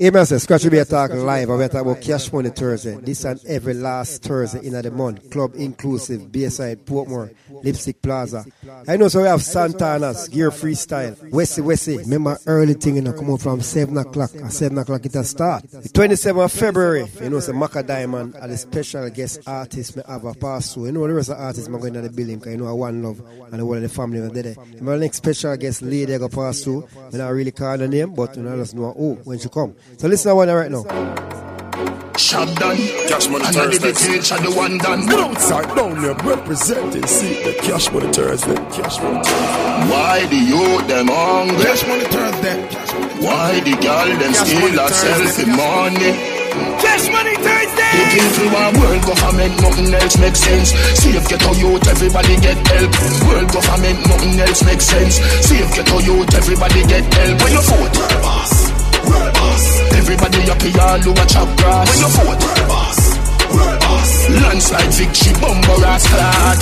Hey, man, say, Scratch Beer Talk live. We talk about Cash Money Thursday. This and every last Thursday in the month. Club inclusive, Bayside, Portmore, Lipstick Plaza. I know, so we have Santana's, Gear Freestyle, Westy Westy. Remember, early thing, you know, come out from 7 o'clock. At 7 o'clock, it has start. The 27th of February, you know, it's so Macka Diamond are the special guest artist me have a pass through. You know, the rest of the artists I'm going to the building, because you know, I one love and the whole of the family are there. My next special guest lady I go pass through. I not really call the name, but you know, I just know who when she come. So listen to one right now. Shop done. Cash money And I the Thursday. page and the one done. Outside down there representing, see the cash money Thursday. Cash money Thursday. Why the youth them hungry? Cash money Thursday. Cash Why the girl them Cash steal money herself in money? Cash money The people want world government, nothing else makes sense. Save ghetto youth, everybody get help. World government, nothing else makes sense. Save ghetto youth, everybody get help. When you vote, boss, world boss. Everybody happy, all a chop grass. When you vote, world boss, world boss. Landslide victory, bumper ass clad.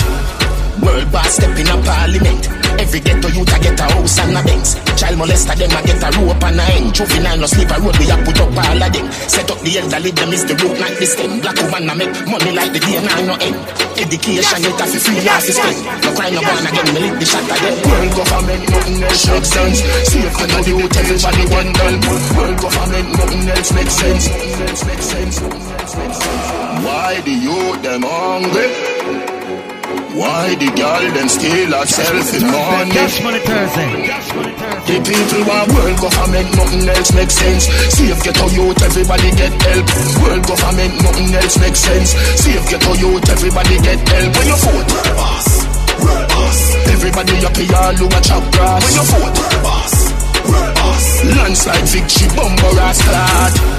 World boss step in a parliament. Every ghetto youth a get a house and a Benz. Child molester them a get a rope and a end. Juvenile no sleep a road we a put up all of them. Set up the elderly them is the root not the stem. Black woman a make money like the day now no end. Education it a free half the spend. No crime no born again me lick the shot again. World government nothing else makes sense. Safe for the youth everybody want help. World government. Nothing else makes sense. Why the youth them hungry? Why the girl them steal herself in money? Cash Money Thursday. Cash Money Thursday. The people want world government, nothing else makes sense. Save ghetto youth, everybody get help. World government, nothing else makes sense. Save ghetto youth, everybody get help. When you vote, world boss, world boss. Everybody happy, all who a chop grass. When you vote, world boss, world boss. Landslide victory, bumper ass clad.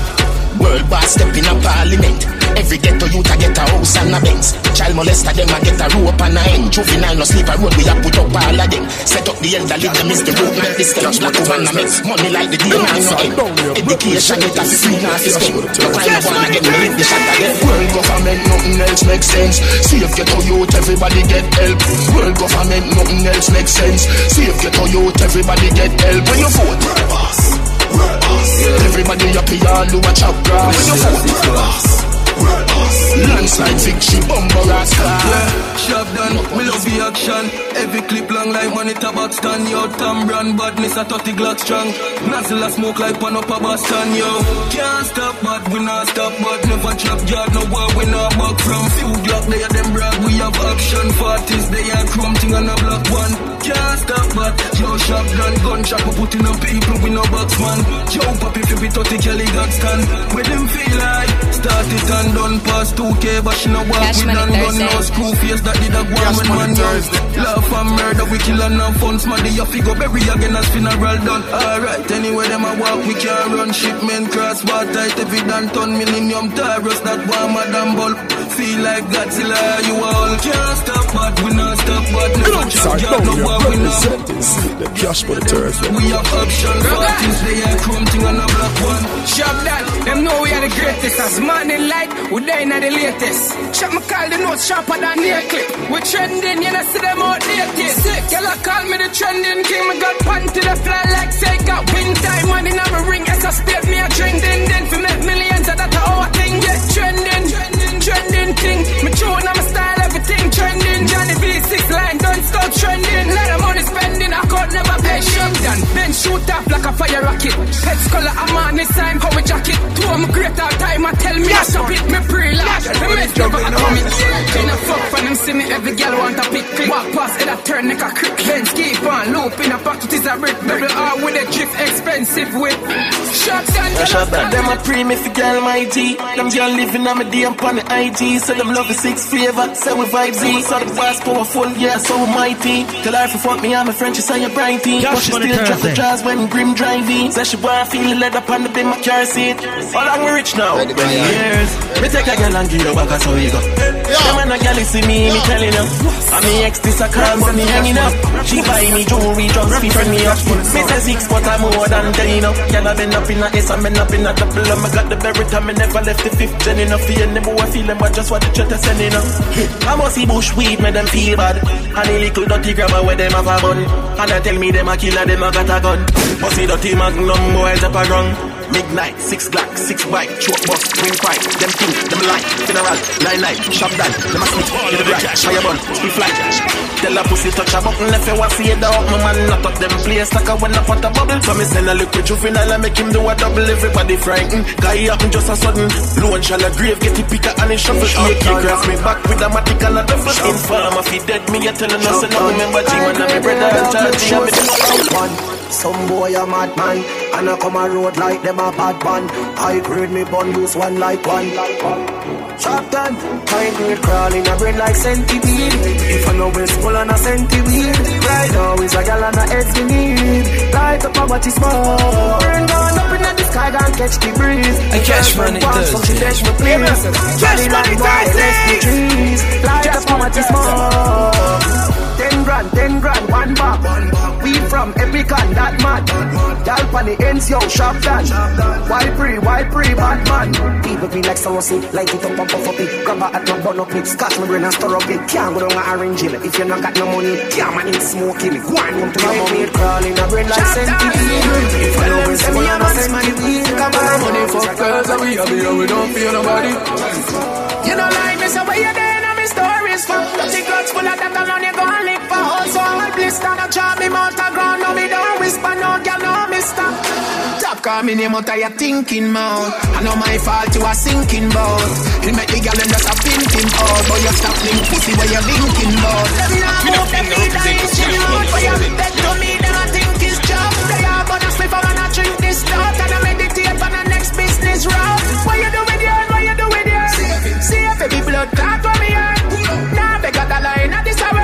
World boss step in a parliament. Every ghetto youth a get a house and a Benz. Child molester them a get a rope and a end. Juvenile no sleep a road we a put up all of them. Set up the elderly them is the root not the stem. Black woman a make money like the day man no end. Education it a free not fi spend. No crime no born again me lick the shot again. World government nothing else makes sense. Save ghetto youth everybody get help. World government nothing else makes sense. Save ghetto youth everybody get help. When you vote, boss. Everybody happy all who a chop grass. When you vote, world boss. World boss. Victory, bumper ass. Shop done, me love the action. Every clip long like money tabac stand, yo. Tam brand badness a 30 Glock strong. Nozzle a smoke like pan up a Boston, yo. Can't stop, but we not stop, but never drop yard. No war, we not back from. Few Glock, they are them brag, we have action. Parties, they are chrome thing on a block one. Can't stop, but yo, shop done. Gun shop, we putting on people, we no box man. Yo, pop if you be 30 Kelly God stand. Where them feel like? Start it and done past 2K, but she no walk Cash with Money none gun, no Thursday. screw face that did a go Cash when Money man young. Thursday. Laugh and murder, we kill and have fun. Smaddy, you figure bury again as funeral done. Alright, anyway, them a walk, we can run. Shipment cross, water tight, every dan ton. Millennium Taurus, that warmer than bulb. Feel like Godzilla, you all can't stop, but we not stop, but never Outside drop, down no war, there we not. representing, see the cash money Thursday. We have options, parties, they are chrome thing on a black one. Shop that, them know we are the greatest. As morning light, we day in the latest. Shop me call the notes sharper than near clip. We trending, you know, see them outdated. Sick, y'all call me the trending king. Me got panty the fly like say got win time money now me ring. As I spit me a trending, then for make millions that our thing. Yeah, trending, trending thing. Me tune, I'm a style, everything trending. Johnny V6 line, don't stop trending. Let the money I could never pay shop done. Then shoot off like a fire rocket. Head color, I'm on this time, how we jacket. Two of me great all time, I tell me I stop it. Me pre-large, me make never a commit. Kind of fuck for them, see me every girl want a pick. click. Walk past, it a turn, neck a crick. Then keep on, loop in a pocket is a brick. Double R with a drift, expensive whip. Shot gun, Shut up, them a pre me for girl mighty. Them girl living on me DM on the IG. So them love the six flavor, say we vibe Z. So the boss powerful, yeah, so mighty. Tell her if you fuck me, I'm a French, she say you're brighty. Cash But she still drop the Thursday. when grim driving. Say she wanna feel the leather on the bin, my car seat. How long we rich now? Ready, Many man. years. Me take a girl and give her back, that's how we go. Them and a girl see me, me telling them. And me ex this a call, so me hanging up. She buy me jewelry, just fi friend me up. Me say six, but I'm more than ten, you know. Girl, I been up in a S, I been up in a double. And I got the berry time, me never left the fifth gen, you know. Fear them, boy, feel them, but just what the chat send, you know. I must see bush weed, make them feel bad. And the little dirty grabber where them have a bun. And I tell me them a killer, them a got a gun. See dirty magnum, boys up a run. Midnight, six Glock, six bike, choke bus, ring fight, them think, them light, funeral, nine night, shop done, them a sleep, get the black, fire bun, speed fly. Tell a pussy touch a button if you want see it out, my man not up them place like a when I put a bubble. So me send a liquid juvenile and make him do a double, everybody frightened. Guy happen just a sudden, low shall a grave, get the picker and he shuffle. He grab me back with a matic and a duffel. Informer, if he dead, me a telling us, and I remember G when I'm brother and charge, I'm one. Some boy a madman, and I come a road like them a bad man. I grade me bun use one like one. Shot gun, high grade crawling a brain like centipede. If I know it's full on a centipede, right now is a gal and a head we need. Light up a is small. Burn down up in the sky, and catch the breeze. I catch money Thursday. Catch money Thursday. Light up a what is small. Ten grand, ten grand, one back. We from Epicon, that mad. Gal on the ends, yo, sharp done. Why pre, why pre, bad man. People be like someone say, light it up and puff up it. Grab a at my bun up it. Scotch my brain and stir up it. Can't go down and arrange it. If you not got no money, can't man in smoking it. Go on, come to my mommy. Crawling a brain like centipede. If you know it's me, I'm a centipede. Come on, money for girls and we have it, we don't fear nobody. You know, like me, so where you there? stories for The guts full of that alone you gon' live for Blister no charm me mouth a ground. No me don't whisper no girl no mister. Top call me name out of your thinking mouth I know my fault you are sinking boat It make the girl them just a thinking out But you stop link pussy where you linking bout Them now move them need a instrument For you dead to me them I think is job They are but I slip and I drink this stuff And I meditate on the next business route. What you do with you? What you do with you? See if baby blood clot for me See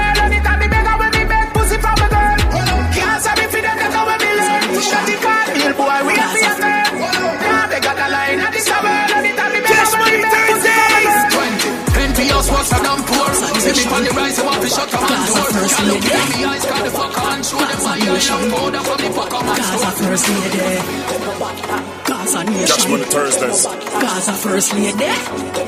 me on the rise, I want to shut up and door. Can't look in me eyes, got the fuck on. Show them fire, young powder from the fuck on my Gaza first lady. Gaza nation. Just on the Thursdays. Gaza first lady.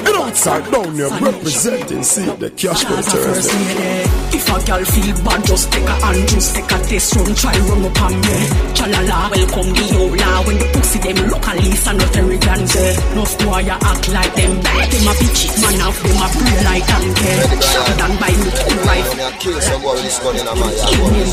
And outside down here representing, see the cash for the Thursday. If a girl feel bad, just take a hand, just take a test run, try run up on me. Chalala, welcome the yola. When the pussy them look at least and not very grand. Eh. No boy you act like them bad. Them a bitches, man off them a pray like donkey done by me to right. Kill some boy with this gun in my Kill me in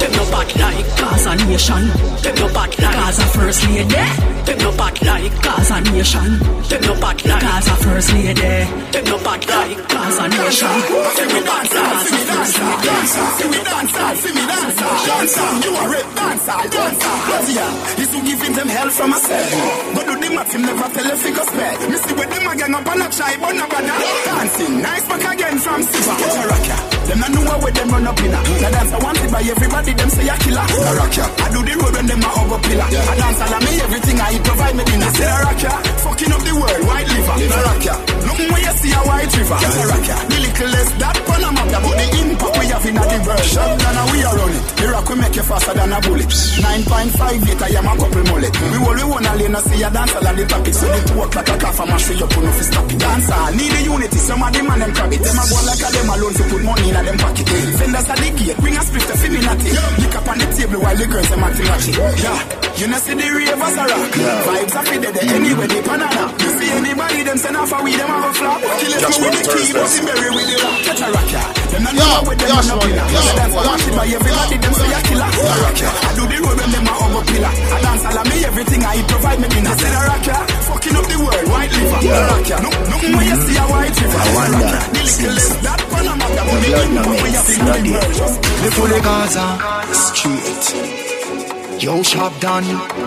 Them no bad like Gaza nation. Them no bad like Gaza first lady. Them no bad like Gaza nation. Them no bad like Gaza first lady. Them no bad like Gaza nation. Them no bad like Gaza lady. See me dance, see me dance, dance. You are a dancer, dancer. Yeah, he's to giving them hell from a cell. But do the math, him never tell a figure spell. Me see where them a gang up on a try, but no brother. Dancing, nice back again from Siva. Get a rocker. Them not know where them run up in a. The dance I want it by everybody, them say a killer. A rocker. I do the road when them a over pillar. I dance all of me, everything I eat provide me dinner. Say a rocker. Fucking up the world, white liver. A rocker. Nothing where you see a white river. Get a rocker. The little less that Panama, but the impact we have in the world. Shut down we are on it. The rock will make you faster than a bullet. 9.5 liter, I am a couple mullet. We will we wanna lane, see a dancer and the topic. So the two o'clock a cough, I'm see you no fi stop it. Dancer, need the unity, some of them and them crab it. Them a go like a them alone to put money in a them pocket. Fenders at the gate, bring a split to fi natty. Lick up on the table while the girls them acting ratchet. Yeah, you know see the ravers a rock. Vibes are fi dead anyway, the banana. You see anybody them send off a weed, them have a flop. Kill it with the key, but the berry with the rock. Catch a rock, yeah. Them not know where them man up in. Yeah, that's why I by everybody, them say a killer. I do the road when them a over pillar. I dance all of me, everything I provide me dinner. Say the rock, yeah. Fucking up the world, white liver. The rock, yeah. No, no more you see a white river. I wonder. The little less that one I'm at. The blood no mix, bloody. Me fully Gaza, straight. Yo, shop done,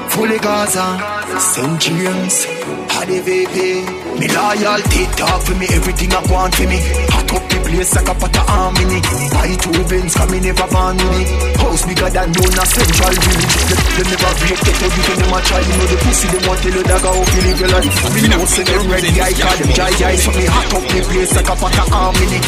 fully Gaza, St. James, had VP. Me loyalty talk for me, everything I want for me. Hot up the place like a pot of harmony. Buy two bins, come me never me. House bigger than known a central village. They, they never break, get everything them a try. You know the pussy, they want tell you that go up, live your life. Me know say them ready, I call them jai jai. So me hot up the place like a pot of harmony.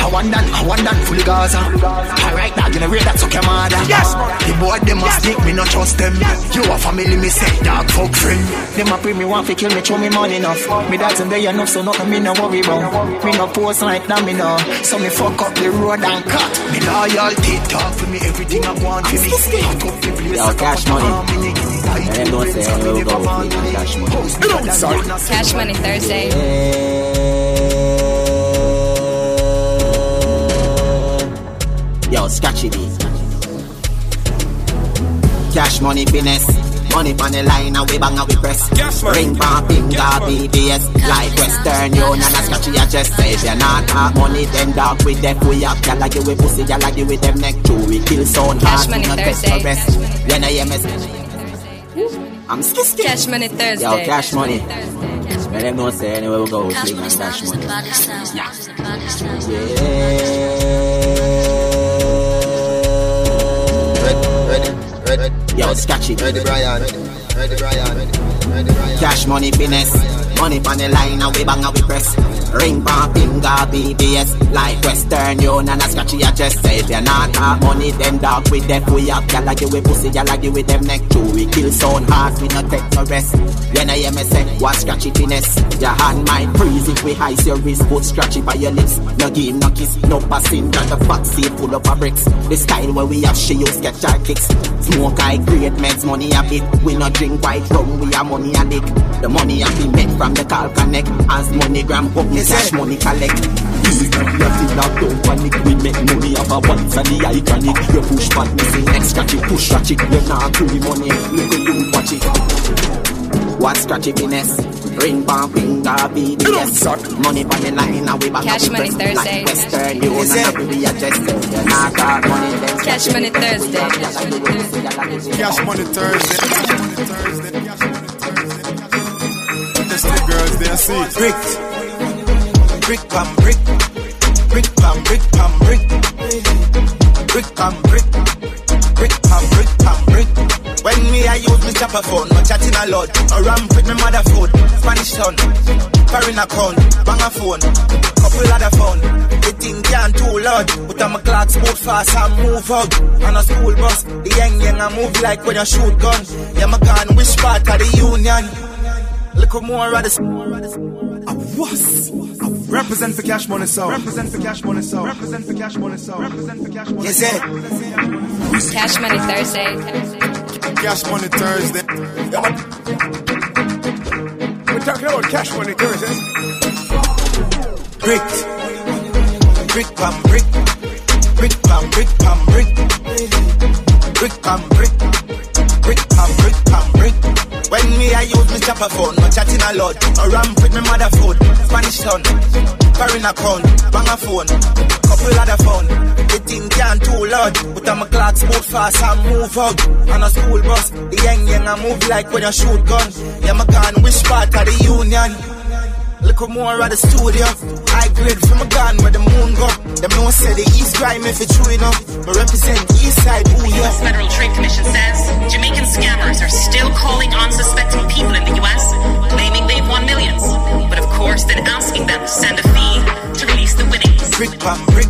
I want that, I want that fully Gaza. Alright, now you where that's okay, mother. Yes, the boy them must make me not trust them. You a family, me say dog fuck friend. Them a pray me want to kill me, show me money enough. Me dad's in there enough, so nothing me no worry about. Me no post like that, me no. So me fuck up the road and cut. Me loyalty talk for me, everything I want for me. Fuck up the place, Yo, cash money. tight. And don't say I will go cash money. Cash Money Thursday. Yo, scratchy beat. Cash money finesse. Money on the line and we bang and we press. Ring pop finger BBS like Western Union and scratchy I just say if you're not have money then dog with them we have y'all like you with pussy y'all like you with them neck too we kill sound hard Money we not text Thursday. for rest. When I hear me I'm skisky. Cash Money Thursday. Yo, cash money. Let them know say anywhere we go we swing on cash money. Ready, Yo, scratchy. ready, Brian. Ready, Brian. Ready, Brian. Cash money finesse. Money on the line and we bang and we press. Ring pop finger BBS like Western Union and scratchy I just say if you're not have money them dog with them we have y'all like you with pussy like you with them neck. Too we kill sound hard we not take no rest. When I hear me say what scratchy finesse? Your hand might freeze if we ice your wrist put scratchy by your lips. No game no kiss no passing got the fuck safe full of bricks the style where we have she use sketch our kicks. Smoke I create meds money a bit. We not drink white rum we have money a lick. The money a be made from the call connect as money gram up me cash money collect. Nothing now don't panic. We make money off a once and the iconic. You push back me say next scratch it Push scratch it You not free money Look at you watch it. What scratchy finesse? Ring pop finger BBS money on the line and we bang Cash and we Money Thursday. like Western Union and we adjust it. you not got money then Cash Money Thursday. Cash Money Thursday. That's the girls they see. Brick, brick pam brick, brick pam brick pam brick, brick pam brick, brick pam brick pam brick. When me I use me chopper phone, no chatting a lot. I ramp with me mother food, Spanish town, foreign account, bang a phone, couple other phone. The thing can't too loud, but I'm a clock move fast and move out. On a school bus, the young young I move like when you shoot gun. Yeah, my gun, which part of the union? Look more of the I was. Represent for cash money sound. Represent for cash money sound. Represent for cash money sound. Represent for cash money Yes, sound. Cash Money Thursday. Cash money Thursday. We're talking about cash money Thursdays. brick, brick pam brick, brick pam brick pam brick, brick chopper phone, no chatting a lot. I ramp with me mother food, Spanish town, foreign account, bang a phone, couple other phone. The thing can't too loud, but I'm a clock move fast and move out. On a school bus, the young young I move like when you shoot gun. Yeah, my gun, which part of the union? Look more at the studio. Grade from a gun where the moon go. Them no say the east crime if it's true enough. But represent east side, ooh The yeah. U.S. Federal Trade Commission says Jamaican scammers are still calling unsuspecting people in the U.S., claiming they've won millions. But of course, then asking them to send a fee to release the winnings. Brick pam brick,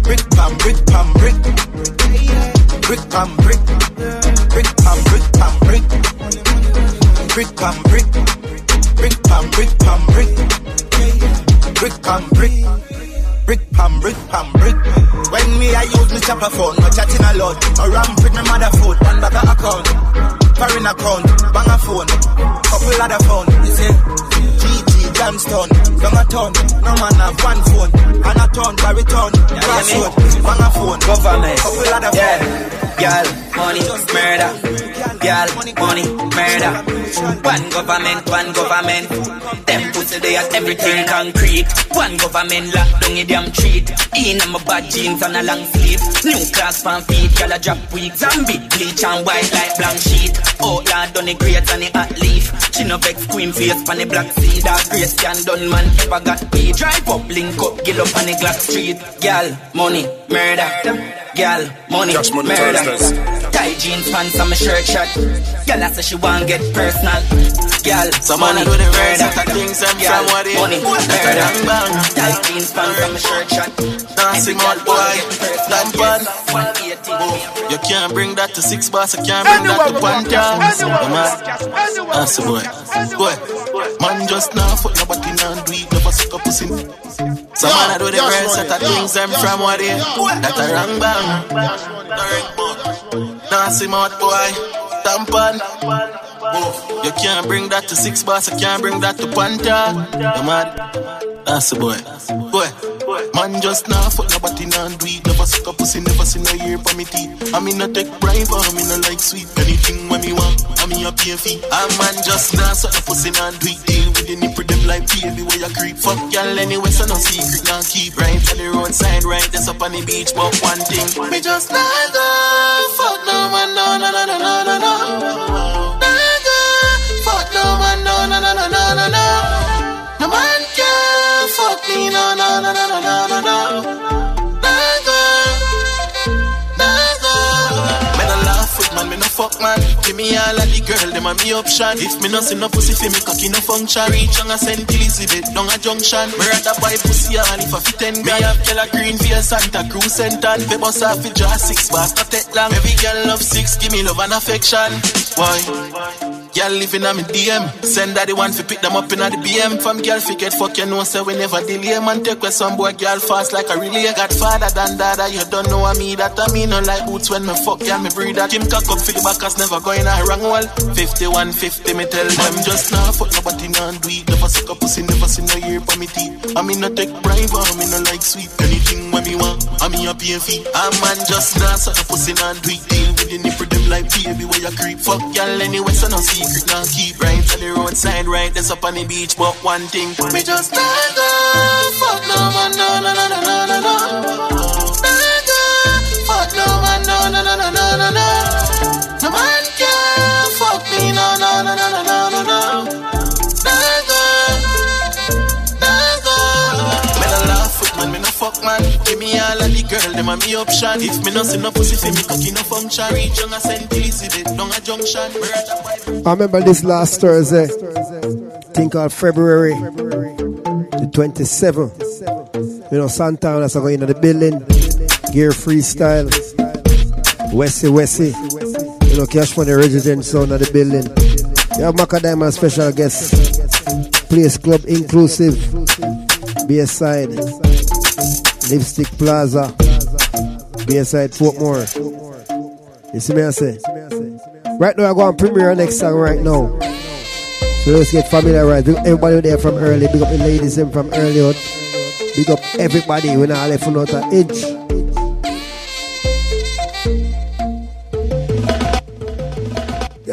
brick pam brick pam brick, brick pam brick, brick pam brick pam brick, brick pam brick, brick pam brick pam brick, brick pam brick. Brick pam, brick brick pam, brick. Ham brick When me I use me chopper phone, no chatting a lot. I ramp with me mother food, one of account, foreign account, bang a phone, couple other phone. You see, GG Johnston, long a ton, no man have one phone, and a ton, baritone, crossroad, bang a phone, Government. couple other phone. Yeah. Girl, money, murder. Girl, money, murder. One government, one government. Them pussy they at everything concrete. One government locked down in damn treat. In a my bad jeans and a long sleeve. New class pan feet, girl a drop weak. Zombie bleach and white like blank sheet. Outlaw done the great and the hot leaf. She no vex queen face pan the black seed. That grace can done man ever got paid. Drive up, link up, get up on the glass street. Girl, money, murder. Girl, money, Cash money murder. Thursdays. Tight jeans pants and my shirt shot. Girl, I say she want get personal. Girl, Some money, do the rest murder. of things them Girl, from what they- money, murder. bang bang. Tight jeans pants and my shirt shot. Dancing mad boy, damn bad. You can't bring that to six bars, you can't bring that to one cans. That's a boy. Boy, man just now fuck nobody now do it, never suck a pussy. Some man do the yo, rest of things them from what they. That a wrong bang. Dancing mad boy. Tampan. You can't bring that to six bars, I can't bring that to Panta. You mad? That's the boy. Boy. Man just now fuck nobody nah do it. Never suck a pussy, never see no ear for me teeth. I mean no take bribe, I mean no like sweet. Anything when me want, I mean a pay fee. A man just now suck a pussy nah do it. Deal with the nipple them like baby where you creep. Fuck y'all anyway, so no secret nah keep. Right on the roadside, right that's up on the beach. But one thing, me just nah go. Fuck no man, no no no no no no no. Fuck man. Give me all of the girl, them a me option. If me no see no pussy, fi me cocky no function. Reach on a St. Elizabeth, down a junction. Me rather buy pussy all if I fit ten. Me have Killer Green via Santa Cruz Center. Me bust off fi draw six bars, not take long. Every girl love six, give me love and affection. Why? Girl living on me DM. Send that the one fi pick them up in the BM. From girl fi get fuck you know say we never delay. Man take with some boy girl fast like a relay. Got father than dada, you don't know what me that I mean no like boots when me fuck girl me breathe that. Him cock up fi the backers never going a wrong wall. 51 50 me tell them just now fuck nobody non do it. Never suck a pussy, never see no ear for me teeth. I mean no take bribe, I mean no like sweet. Anything when me want, I mean a pay fee. A man just now suck a pussy non do it. Deal with the nipple them like baby where you creep. Fuck girl anyway so no secret now keep right to the roadside right that's up on the beach. But one thing, me just go. Fuck no man, no no no no no no no. Nah. Fuck no man, no no no no no no. No me all of the girl, them a me option. If me no see no pussy, fi me cocky no function. Reach on a St. Elizabeth, down a junction. I remember this last Thursday, think called February the 27th. You know, Santana's are going into the building, Gear Freestyle, Wessie Wessie, you know, Cash Money Resident Sound of the building. You have Macadam as special guest, Place Club Inclusive, Bayside, Lipstick Plaza, Bayside Portmore. You see me I say? Right now, I go on premiere next song right now. So let's get familiarized. Everybody there from early. Big up the ladies them from early. Big up everybody when I left not an inch.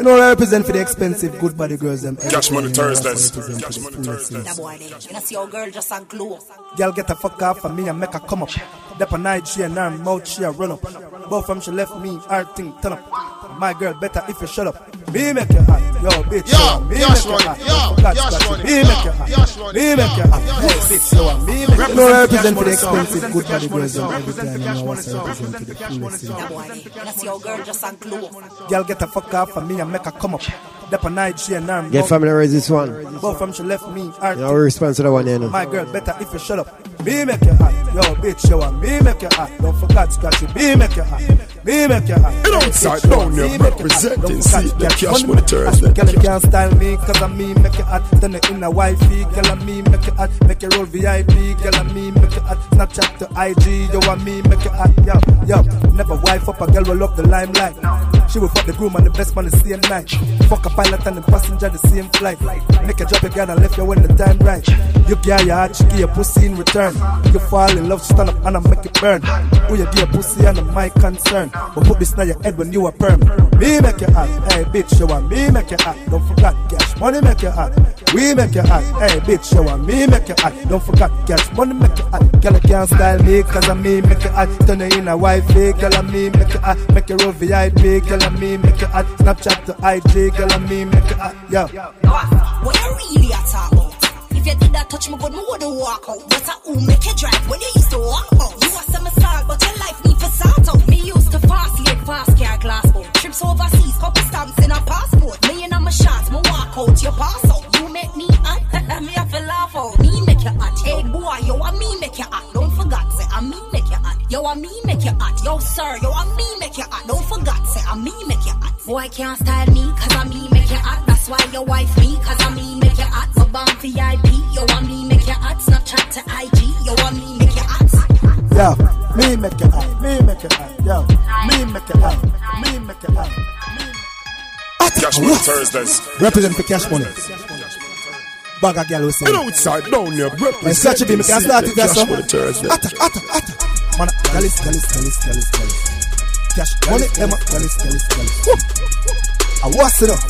You know, I represent for the expensive good body girls. Them Cash Money Thursdays. Cash Money Thursdays. That boy there. You know, see your girl just on glow. Girl get the fuck off for me and make her come up. Dep a night she and her mouth she a run up. Both from she left me, her thing turn up. My girl better if you shut up. Me make you hot, yo bitch. Yo, me Yash make you hot. yo, Forgot Yash scratch Me make you hot. Yash Me make you hot. Yash bitch, yo, me make you hot. No represent for the expensive good body girls them every time. You know what's represent to the fullest. That boy there. You know, see your girl just on glow. Girl get the fuck off for me and make her come up. Dep night she and her Get mouth- familiarized with this one. Both from she left me, her You know, we respond to that one, you know. My girl, better if you shut up. Me make you hot. Yo, bitch, yo, and me make you hot. Don't forget, scratch it. Me make you hot. Me make you hot. And outside Bitch, yo, down there me make you representing, see forget, the girl, Cash money Money Thursday. Girl, you can't style me, cause I'm me make you hot. Then the inner wifey, girl, and me make you hot. Make you roll VIP, girl, and me make you hot. Snapchat to IG, yo, and me make you hot. Yo, yo, never wife up a girl will love the limelight. She will fuck the groom and the best man the same night. Fuck a pilot and the passenger the same flight. Make a drop a gun and left you when the time right. You get your heart, she give you pussy in return. You fall in love, stand up and I make it burn. Who you dear pussy and my concern. But put this in your head when you are perm. Me make you hot, hey bitch, you want me make you hot. Don't forget cash, money make you hot. We make you hot, hey bitch, you want me make you hot. Don't forget cash, money make you hot. Girl, you can't style me, cause I'm me make you hot. Turn you in a wifey, girl, I'm me make you hot. Make you roll VIP, girl, I'm me make you hot. Snapchat to IG, girl, I'm me make you hot. Yeah. What you really talking about? If you did that touch me good, me wouldn't walk out. But I who make you drive when you used to walk out. You are some star, but your life need for sort out. Me used to fast lane, fast car glass boat. Trips overseas, couple stamps in a passport. Me and I'm a shots, me walk out, you pass out. You make me hot, me have to laugh out. Me make you hot, hey boy, yo, I me make you hot. Don't forget, say I me you. Yo, I me make you hot. Yo, sir, yo, I me make you hot. Don't forget, say I me make you hot. Boy can't style me, cause I me make you hot. That's why your wife me, cause I me make you hot. So bomb VIP, yo, I me make you hot. Snapchat to IG, yo, I me make you hot. Yo, me make you hot, me make you hot, yo, me make you hot, me make you hot. Cash Money Thursdays. Represent for cash money. Bag a girl we say. Get outside down here. And such a be me can start it Cash so. Money Thursday. Atta, atta, atta. Man, galis, galis, galis, galis, galis. Cash money, eh, them a galis, galis, galis. I was it up.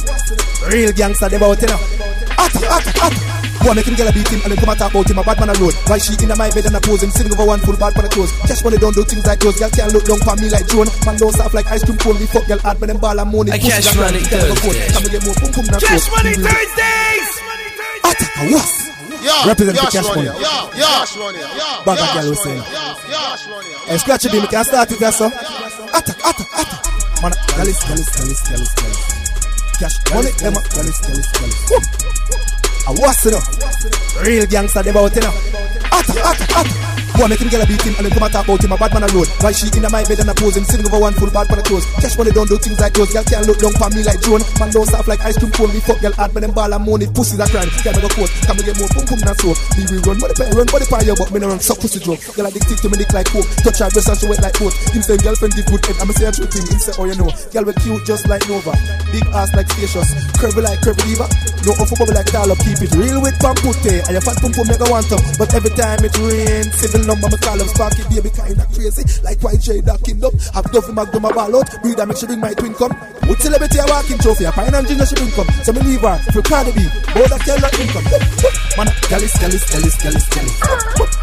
Real gangster, they about it now. Atta, atta, atta. Boy, make him get a beat him and then come and talk about him a bad man a road. Why she in my bed and I pose him sitting over one full bad man a clothes. Cash money don't do things like those. Girl can't look down for me like Joan. Man don't soft like ice cream cone. We fuck girl hard, but them ball and money. A Cash Money Thursday. Come and get more boom boom. Cash Money Thursdays. Atta, I was. Represent for cash money. Bag a girl we say. And scratch it, me can start it there, so. Atta, atta, atta. Man, galis, galis, galis, galis, galis. Cash money, them a galis, galis, galis. Woo. I was it up. Real gangster, they about it now. Atta, atta, atta. Boy, make him get a beat him and then come and talk about him a bad man a road. Why she in my bed and I pose him sitting over one full bad man a clothes. Cash money don't do things like those. Girl can't look down for me like Joan. Man don't soft like ice cream cone. We fuck girl hard, but them ball and money. Pussies a crime. Girl make a quote. Come and get more boom boom now so. Me we run body pay, run body pay, but me no run suck pussy drunk. Girl addicted to me dick like coke. Touch her breast and she wet like coat. Him say girlfriend give good head. I'ma say a true thing. He say oh you know. Girl we cute just like Nova. Big ass like spacious. Curvy like curvy diva. No off bubble like Dollar. Keep it real with pampute. And your fat pum pum make a want up. But every time it rain, civil number me call up Sparky baby kinda crazy. Like YJ that kingdom. Have Duffy Mac do my ball out. Breathe and make she bring my twin come. With celebrity a walking trophy. A pine and ginger she bring come. So me leave her. For Cardi B. Both that tell her income. Man, galis, galis, galis, galis, galis.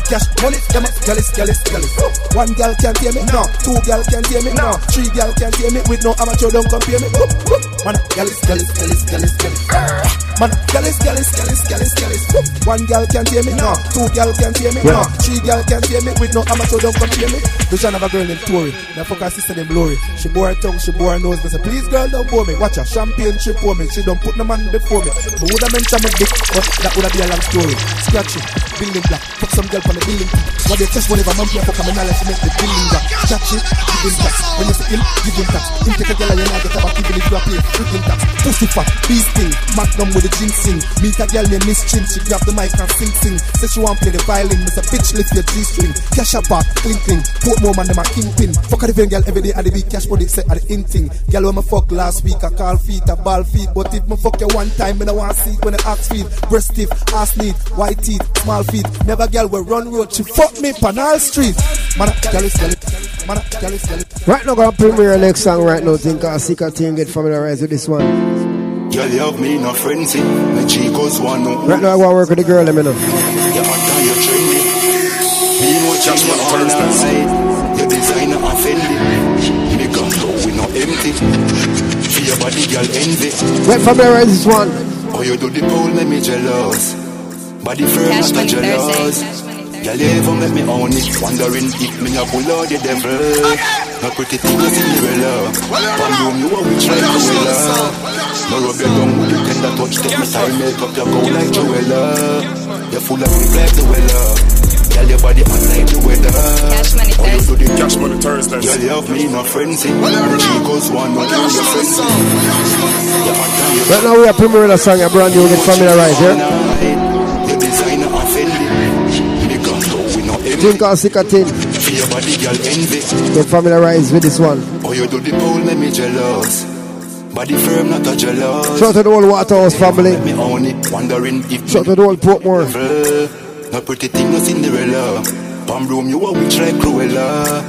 Cash money, them a galis, galis, galis. One girl can't hear me, no. Two girl can't hear me, no. Three girl can't hear me. With no amateur don't compare me. Man, galis, galis, galis, galis, galis. Man, galis, galis, galis, galis, galis. One girl can't hear me, no. Two girl can't hear me, no. Three girl can't hear me. With no amateur don't compare me. Vision of a girl named Tori. Now fuck her sister named Glory. She bore her tongue, she bore her nose. But say, please girl, don't bore me. Watch her champagne she pour me. She don't put no man before me. But would have mentioned my dick, but that would have be a long story. It, building black. Fuck some girl on the building. What they test whenever mom here fuck a man, she make the building. Scratch it, give him tax. When you see him, give him tax. Him take a girl and you not get a even if you are pay. Give him tax. Pussy fat, beast. Magnum with the ginseng. Meet a girl named Miss Chin. She grab the mic and sing sing. Say she want play the violin. Miss a bitch lift your G-string. Cash up back, clink clink. Put more man them a kingpin. Fuck a different girl every day at the big cash body set at the in thing. Girl when me fuck last week, I call feet, a ball feet. But if me fuck you one time, me no want see it when I ask feet. Breast stiff, ass neat, white teeth, small feet. Never girl will run road. She fuck me pan all street. Man, girl is girl. Man, girl is girl. Right now, gonna premiere next song right now. Think I'll see a thing get familiarized with this one. Girl, you have me no frenzy. My Chico's one no. Right now, I want to work with the girl, let me know. Me know just my all night. Your designer offended. Me gun go we no empty. For your body, girl envy. Get familiarized with this one. Oh, you do the pole, make me jealous. Body firm, Cash not a Money jealous. Thursday. Girl, you ever make me own it Wondering if me a pull out the devil No pretty thing is Cinderella One room you a witch like Cruella No rub your tongue with the tender touch Take my time, make up your go like Joella You're full of grip like the weather Girl, your body hot like the weather Cash Money Oh, you do Thursday. the Cash Money Thursdays. Girl, you have me no frenzy Chico's one, no you your frenzy You're hot and you Right now, we are premiering a song, a brand new. Get familiarized, yeah? Your designer offended Me gun go we no empty Think I see a thing. For your body, girl, envy Get familiarized with this one. Oh, you do the pole, make me jealous. Body firm, not a jealous. Shout out to the whole Waterhouse family. Me own it, wondering if Shout out to the whole Portmore. Uh, No pretty thing, no Cinderella. Palm room, you a witch like Cruella.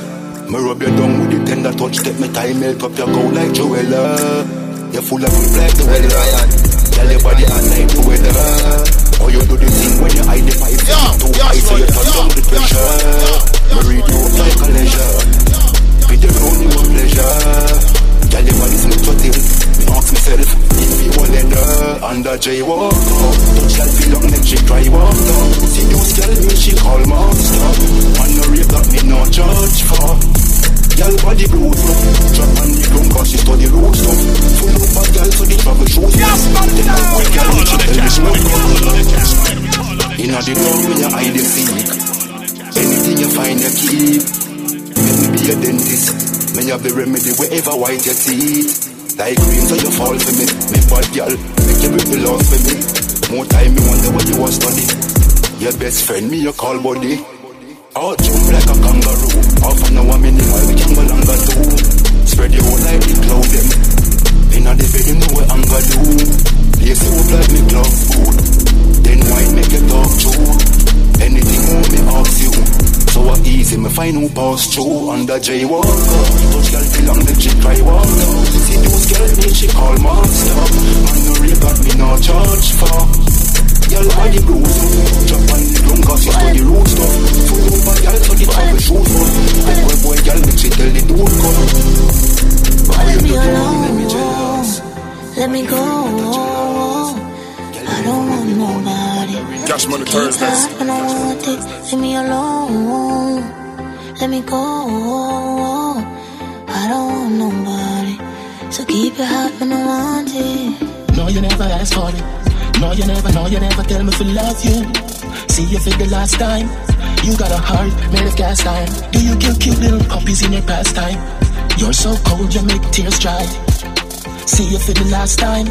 Me rub your down with the tender touch, take me time, melt up your go like Joella. You're full of grip like the weather. Girl, your body hot like the weather. Oh, you do the thing when you hide the pipe. Too high, so you turn down the pressure. Me read you like a leisure. Be the road, you a pleasure. Girl, your body smooth to till Me ask myself. If you want leather Under J walk. Out Touch girl feel long then she cry walk. Down See news girl me she call monster Man no rape that me no judge for. Girl body blue Drop on the ground cause she study road stuff Full up a girl so the travel shoes Yes man Then I quick girl she tell me smoke. Inna the town when you hide the seek Anything you find you keep. Make me be a dentist Me have the remedy wherever white your teeth Like cream so you fall for me. Me bad girl Make you the love for me. More time me wonder what you was study. Your best friend me you call buddy. Out jump like a kangaroo. Half an hour while we can go longer too. Spread your whole like the cloud them. Inna the bed, you know what I'm gonna do. Easy, me find who pass through under jaywalker. Those girl feel on the chick cry water. See those girl need she call monster. Man no rape got me no charge for. Girl why the blues Jump on the ground cause you study root stuff Full over girl so the top is shoot for That boy boy girl make she tell the dude come Why you do let me jealous Let me go. I don't want nobody. Cash money Keep Thursdays. that when want it. Leave me alone. Let me go. I don't want nobody. So keep it hot when I want it. No, you never asked for it. No, you never, no, you never tell me to love you. See you for the last time. You got a heart made of cast iron. Do you kill cute little puppies in your pastime? You're so cold, you make tears dry. See you for the last time.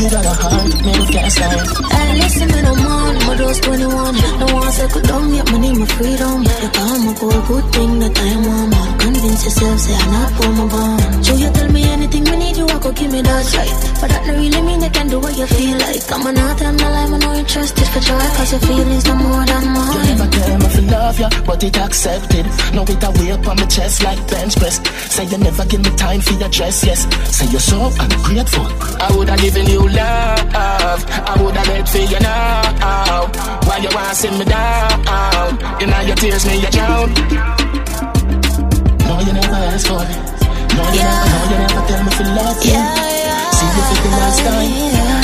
You got a heart made of cast iron. Hey, listen, me no man, my those 21. No one settle down, yet my name my freedom. You come up a good thing that I am mama. Convince yourself, say I'm not for my bond. So you tell me anything we need, you I go give me that right. But that don't really mean you can do what you feel like. I'm not tell my life, I'm not interested for joy. Cause your feelings no more than You mine. never tell me to love ya, but it accepted. Now it a weight on my chest like bench press. Say you never give me time for your dress, yes. Say you're so ungrateful. I woulda given you love, I woulda let for you now. Why you wanna see me down? You know your tears me you drown. No, you never asked for it. No, you never, no, you never tell me to love you. See you for the last time.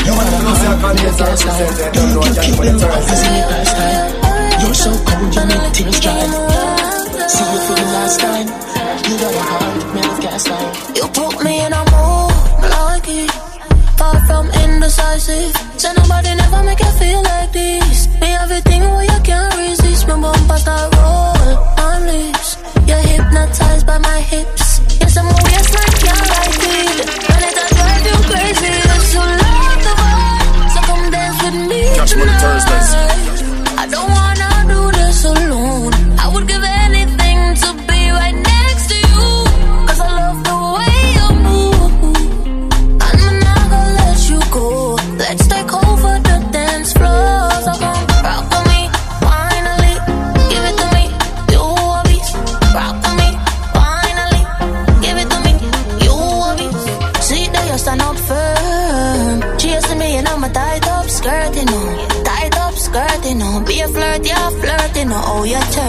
You wanna know how to the last time. Do you keep keeping offers in your past time? You're so cold, you make tears dry. See you for the last time. You got a heart made of iron. You put me in a mood like it. Far from indecisive. Say nobody never make you feel like this. Me everything where you can't resist. My bumper start roll lips. You're hypnotized by my hips. Yes, I'm a waistline, can't like it. When it I drive you crazy, it's so love the vibe. So come dance with me Cash Money tonight.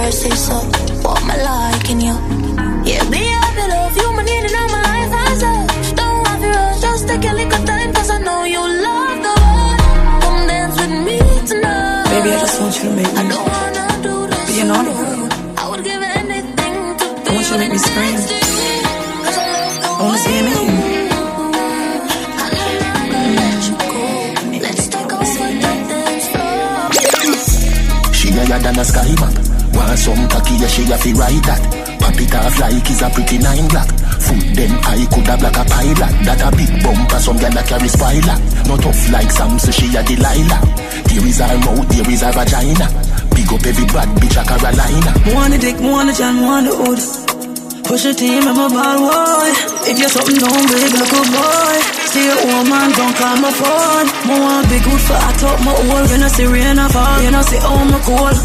You're thirsty, so what my liking you. Yeah, be happy, love you, my need and all my life as a Don't have you rush, just take a little time, cause I know you love the one. Come dance with me tonight. Baby, I just want you to make I me don't wanna do this. be an honor girl. I would give anything to I want you to make me scream. I want to see your name. Let's take over the dance floor. She higher than a sky map. Want some cocky, yeah, she a fi ride that. Pop it off like is a pretty nine black. Foot them I coulda black a pilot. That a big bumper, some gyal a carry spoiler. Not tough like Sam, so she a Delilah. There is her mouth, there is her vagina. Big up every bad bitch a Carolina. The dick, the jam, the hood. Push your team, I'm a ball boy. If you're something, don't big, look good boy. Stay at home and don't call my phone. Me want big good for I talk my old. You know see rain or fall, you know see oh my cold.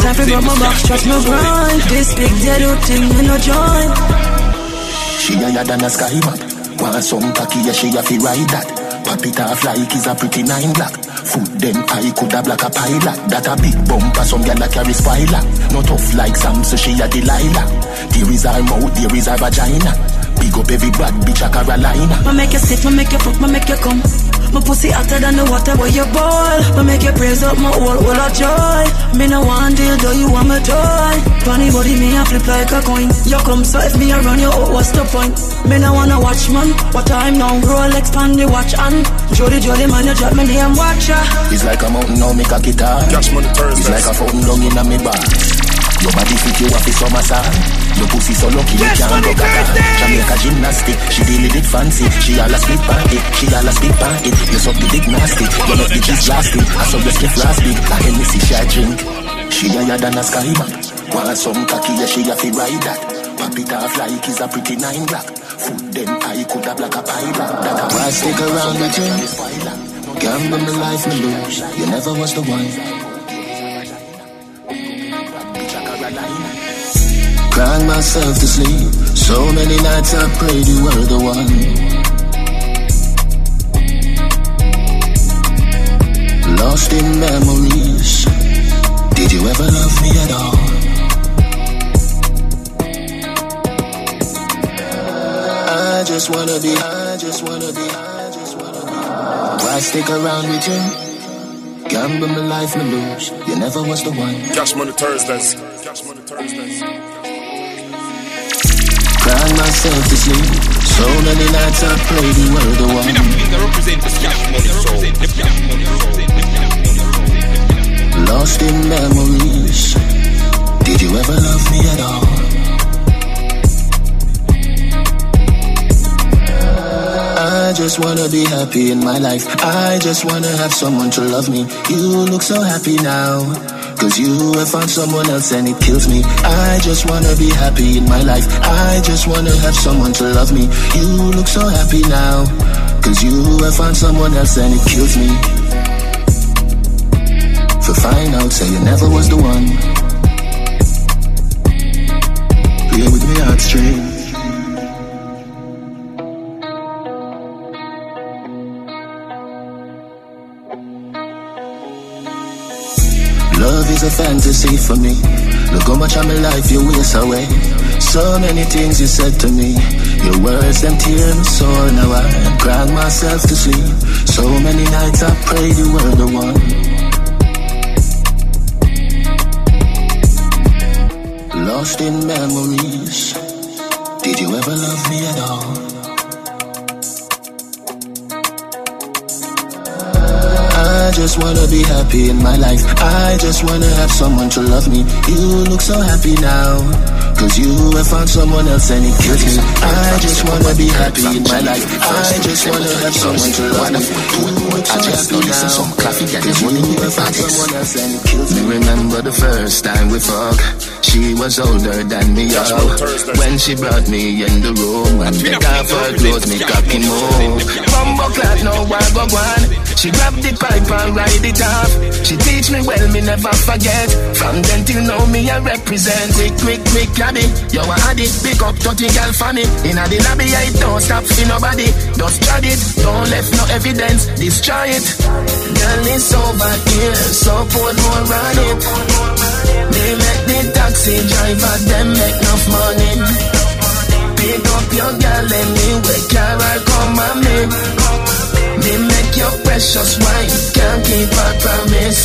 Time to grab my back, stretch my grind. This big dead out thing, me no join. She higher than a sky map. Want some cocky, yeah, she a fi ride that. Pop it off like is a pretty nine black. Foot them I coulda black a pilot. That a big bumper, some gyal a carry spoiler. Not tough like Sam, so she a Delilah. There is her mouth, there is her vagina. Big up every bad bitch a Carolina. Ma make you sit, ma make you fuck, ma make you come. My pussy hotter than the water where you boil. Ma make you praise up my whole whole of joy. Me no want deal, though you want my toy. Funny body, me a flip like a coin. You come so if me a run you out, what's the point? Me no wanna watch man. What time now? Rolex pan the watch and Jody Jody man, you drop me name watcher. It's like a mountain now, me cock it hard. Cash money Thursdays. It's like a fountain down in a me bar. Your body fit you off summer sun. Your pussy so lucky you can't money go kata. Jamaica gymnastic, she deal with it fancy. She all a spit pan it, she all a spit pan it. You suck the dick nasty, you make the cheese blasting. I saw your spliff last big, a Hennessy she a drink. She higher than a sky man. Want some cocky, yeah she a fi ride that. Pop it off like is a pretty nine black. foot, then I could have black a pilot. Why stick around with you? Gamble my life, me lose. You never was the one. Crying myself to sleep. So many nights I prayed you were the one. Lost in memories. Did you ever love me at all? I just wanna be, I just wanna be, I just wanna be. Why stick around with you? Gamble my life, me lose. You never was the one. Cash Money Thursdays. Cash Money Thursdays. Myself to sleep. So many nights I prayed you were the one. Lost in memories. Did you ever love me at all? I just wanna be happy in my life. I just wanna have someone to love me. You look so happy now. Cause you have found someone else and it kills me. I just wanna be happy in my life. I just wanna have someone to love me. You look so happy now. Cause you have found someone else and it kills me. For find out, say you never was the one. Play with me heartstrings. A fantasy for me. Look how much of my life you waste away. So many things you said to me. Your words them tear me sore. Now I crying myself to sleep. So many nights I prayed you were the one. Lost in memories. Did you ever love me at all? Just wanna be happy in my life. I just wanna have someone to love me. You look so happy now. Cause you have found someone else and it kills me. I just wanna be happy in my life. I just wanna have someone to love me. You look so happy now. Cause you have found someone else and it kills me. Me remember the first time we fuck. She was older than me, yo. When she brought me in the room and take off her clothes, me cocky move. Bumbo clad, no one go one. She grabbed the pipe and ride it off. She teach me well, me never forget. From then till now, me I represent. Quick, quick, quick, caddy. Yo, I had it. Pick up 30 girl for me. In the lobby, I don't stop for nobody. Just trod it. Don't left no evidence. Destroy it. Girl, it's over here. So put more on it. They make the taxi driver, them make enough money. Pick up your girl anyway, Carol, come on me. Me make your precious wife, can't keep her promise.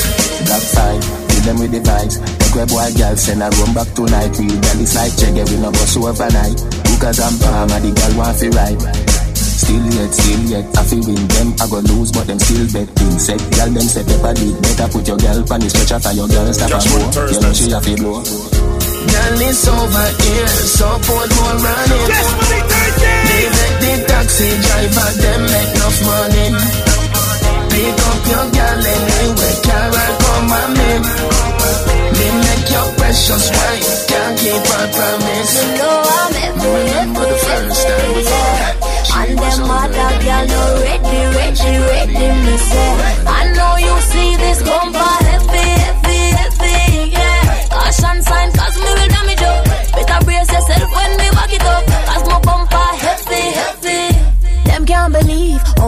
That side, hit them with the vibes. Make where boy girl send a run back tonight. We girl it's like check we no bus overnight. Because I'm palm and the girl want fi ride. Still yet, still yet, I feel win them, I go lose, but them still bet. Insect, girl them say pepper did better put your girl pan the stretcher for your girl stop and go. You know she a fi blow. Girl, it's over here, so put more on it. They make the taxi driver, them make enough money. Pick up your girl anyway, Carol, come on me. Me make your precious wife, can't keep her promise. You know I'm every, Remember the first time fought. And them other girl no ready, ready, ready, me say I know you see this heavy,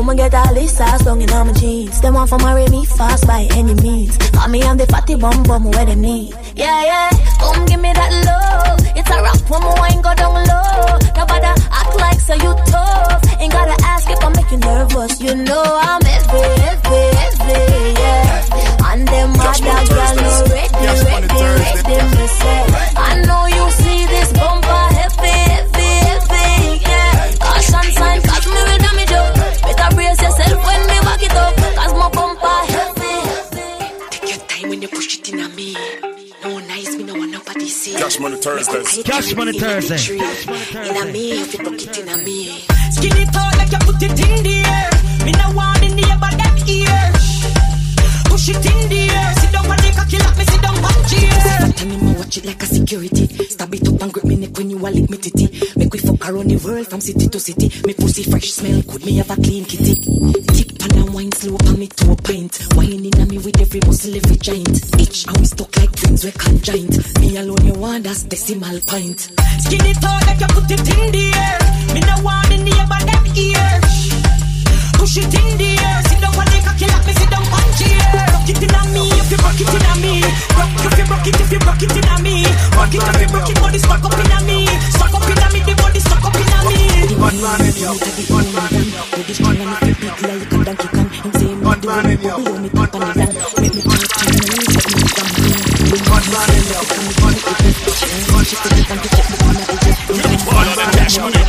my get all this sauce down in all my jeans. Them want to marry me fast by any means. Call me I'm the fatty bum bum where they need Yeah, yeah, come give me that love. It's a rap when my wine go down low. Nobody act like so you tough. Ain't gotta ask if I make you nervous. You know I'm heavy, heavy, heavy, yeah. And them other girl no ready, ready, ready me say I know see. Cash Money Thursdays. Cash Money Thursday. In a me, if you tuck it in a me. Skin it out like you put it in the air. Me no want in the air, but them ear. Push it in the air. Sit down on the cocky like me sit down on chairs. that and him watch it like a security. Stab it up and grip me neck when you a lick me titty. Make we fuck around the world from city to city. Me pussy fresh smell good, me have a clean kitty. Wine slow pan me to a pint. Whining in me with every muscle, every joint. Itch and we stuck like twins we conjoint. Me alone you want that's decimal point. Skin it out like you put it in the air. Me no want in the air but them ear. Push it in the air. Sit down on the cocky like me sit down on chair. Rock it in a me if you rock it in a me. Rock if you rock it if you rock it in a me. Rock it if you rock it body smack up in a me. Smack up in a me the body smack up in a me. One man in your one man in your Body strong and you big like a donkey kong. Him say me do it below me tip on the land. Make me talk to me set me down. One man in your one man in your She take it and check me on the chest. One man in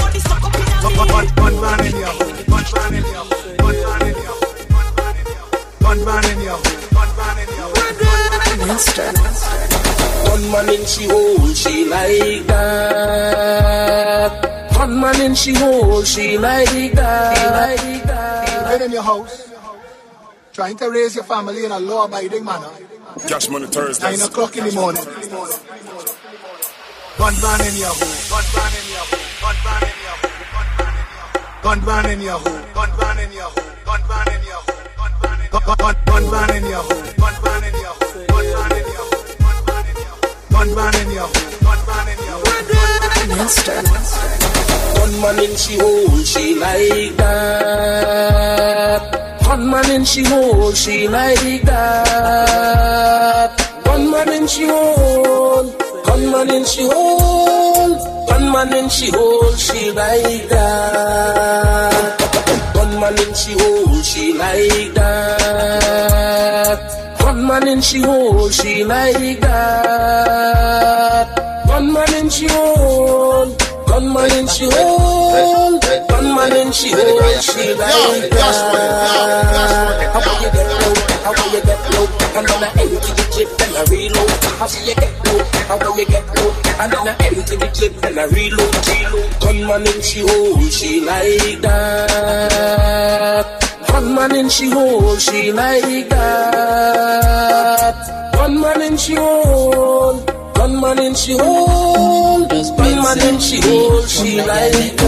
one man in your one man in your one man in your one man in your one man in your One man in she hole, she like that. One man in she hole, she like that. Right in your house, trying to raise your family in a law-abiding manner. Cash Money Nine Thursdays. o'clock in the morning. One man in your hole, one man in your hole, one man in your hole, one man in your hole, one man in your hole, one man in your hole, one man in your hole, one man in your hole, one man in your hole, one man in your hole, one man in your hole, one man in your hole, one man in your hole. One man in she hole, she like that. One man in she hole, she like that. One man in she hole, one man in she hole, one man in she hole, she like that. One man in she hole, she like that. One man in she hole, she like that. One man in she hole. Gunman in she hole, gunman in she hole, she like that. How will you get low? And then I empty the clip and I reload. How will you get low? How will you get low? And then I empty the clip and I reload, reload. Gunman in she hole, she like that. Gunman in she hole, she like that. Gunman in she hole. Gunman in she hole, gunman in she hole, she like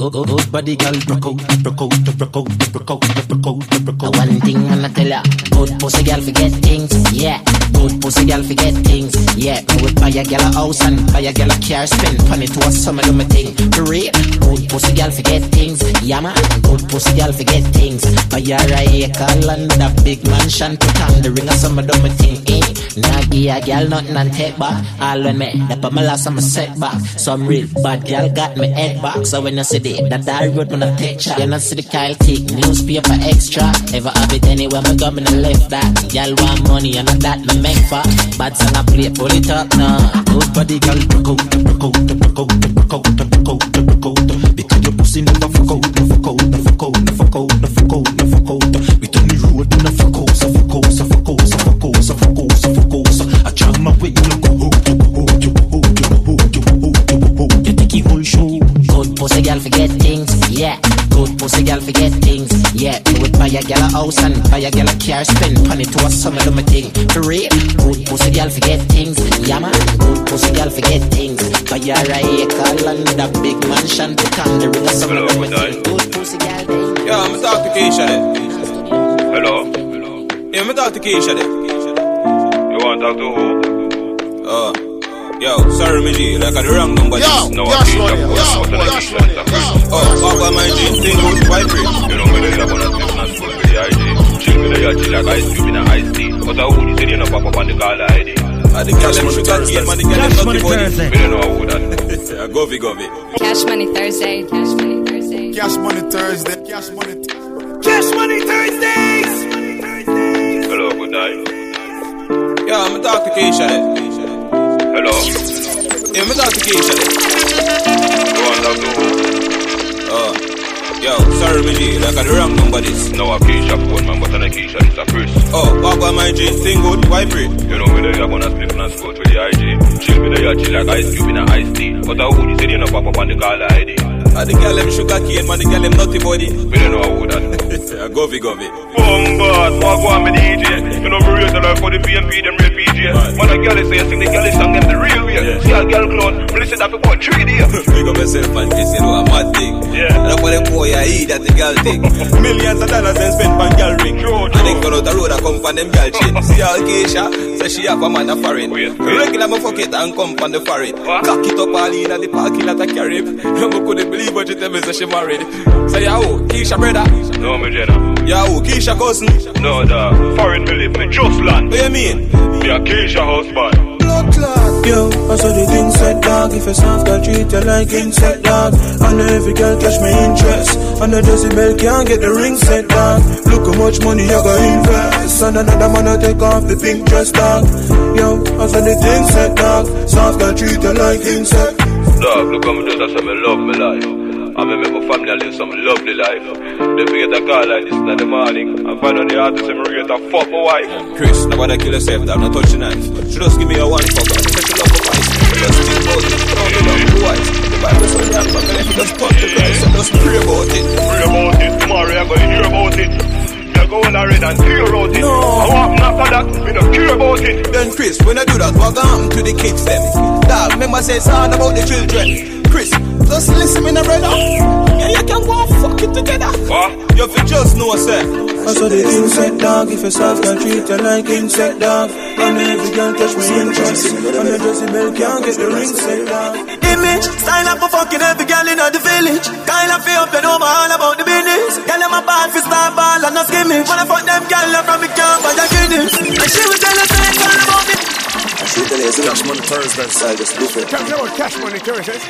Good body girl, broke out, broke out, broke out, broke out, broke out. One thing I'ma tell ya, good pussy girl forget things, yeah. Good pussy girl forget things, yeah. Me would buy a girl a house and buy a girl a car, spend money to a summer do my thing. For real, good pussy girl forget things, yeah man. Good pussy girl forget things. Buy her a acre land, a big mansion, put on the ring of summer do my thing, eh. Nah give a girl nothing and take back. All when me, that put my last on my setback. Some real bad girl got me head back. So when you see the that that road when I take shot, you not see the Kyle tick newspaper extra. Ever have it anywhere me go me no left that. Girl want money and that me make for. Bad song I play, pull it up now. Good body girl, broke out, broke out, broke out, broke out, broke out, broke out. Because your pussy never fuck out, no fuck out, no fuck out, no fuck out, no fuck out, no fuck out. We turn the road, no fuck out, so fuck out, so fuck out, so fuck out, so fuck out, so fuck out. I jam my way, you go out, you go out, you go out, you go out, you go out, you go out. You take it whole show. Good pussy girl forget things, yeah. Good pussy girl forget things, yeah. Me would buy a girl a house and buy a girl a car, spend money to a summer do my thing. For real, good pussy girl forget things, yeah man. Good pussy girl forget things. Buy her a acre land, a big mansion, put on the ring of summer do my thing. Good pussy girl. Yo, I'm talk to Keisha there. Hello. Yeah, I'm talk to Keisha there. You want to talk to who? Oh. Yo, sorry, me G, like I the wrong number. Yo, no, I can't up boss, but I can't like that. Oh, how about my G, thing with vibrate? You know, me lay up on a tip, not school with the ID. Chill with the IG like ice cube in a iced tea. But I would say, you know, pop up on the call ID. I the cash money Thursday, man, the cash money Thursday. Me don't know how that. I go, vi, go, vi. Cash money Thursday, cash money Thursday. Cash money Thursday, cash money Thursday. Cash money Thursdays! Hello, good night. Yo, I'ma talk to Keisha. Hello? Yeah, I'm talk to Keisha. You want to talk? Oh. Yo, sorry, my G, like I the wrong number this. No, a Keisha phone, man, but I'm a Keisha, it's a Chris. Oh, what about my G? Thing good? Why free? You know me there, you're gonna split and scout with the IG. Chill me there, you chill like ice cube in a iced tea. But I you say you know pop up on the caller ID. Ah, the girl them sugar cane, man, the girl them nutty body. Me don't know who that. govy, govy. Bombas, what go on me DJ? You know me rate the life for the PNP, them Man, a girl say, sing the girl song, them the real way. See a girl clown, me listen that for about three days. Big up yourself and kiss, you know, a mad thing. Yeah. And for them boy, I eat that the girl thing. Millions of dollars then spent on girl ring. True, And then go out the road, I come from them girl chain. See all Keisha, say she have a man a foreign. Regular me fuck it and come from the foreign. Cock it up all in at the parking lot of Carib. You couldn't believe what you tell me, say she married. Say, who? Keisha brother? No, me Jenna. Who? Keisha cousin? No, dog. Foreign me live, me just land. What you mean? Me a Keisha husband. Yo, I saw the thing said dog. If a soft girl treat you like insect dog. I know every girl catch my interest. And the decibel can't get the ring set dog. Look how much money you got invest. And another man will take off the pink dress dog. Yo, I saw the thing said dog. Soft girl treat you like insect Dog, look how me just say me love me life. I me make my family live some lovely life. They forget a call like this in the morning. I find out the artist and rate a fuck my wife. Chris, nobody kill yourself, dog. Not touch the knife. She just give me a one fuck. I say she love my wife. She just think about it. Don't love me wife. The Bible says that fuck. And if you just talk to Christ, just pray about it. Pray about it. Tomorrow you're gonna hear about it. Going to read and hear about it. No. I want after that. Me no care about it. Then Chris, when I do that, what gonna the kids them? Dog, remember say all about the children. Chris, just listen in the brother. Yeah, you can go fuck it together. What? You fi just know, sir. I saw the insect dog If a soft girl treat you like insect dog And every girl catch my interest And the decibel can't get the ring set dog Image, style up for fucking every girl in the village. Kind of feel up, you know all about the business. Girl, I'm a bad for star ball and no skimming. When I fuck them girl from the camp and the Guinness. And she will tell us it's all about me. She tell you, it's Cash Money Thursday style, just different. Can't tell what cash money Thursdays.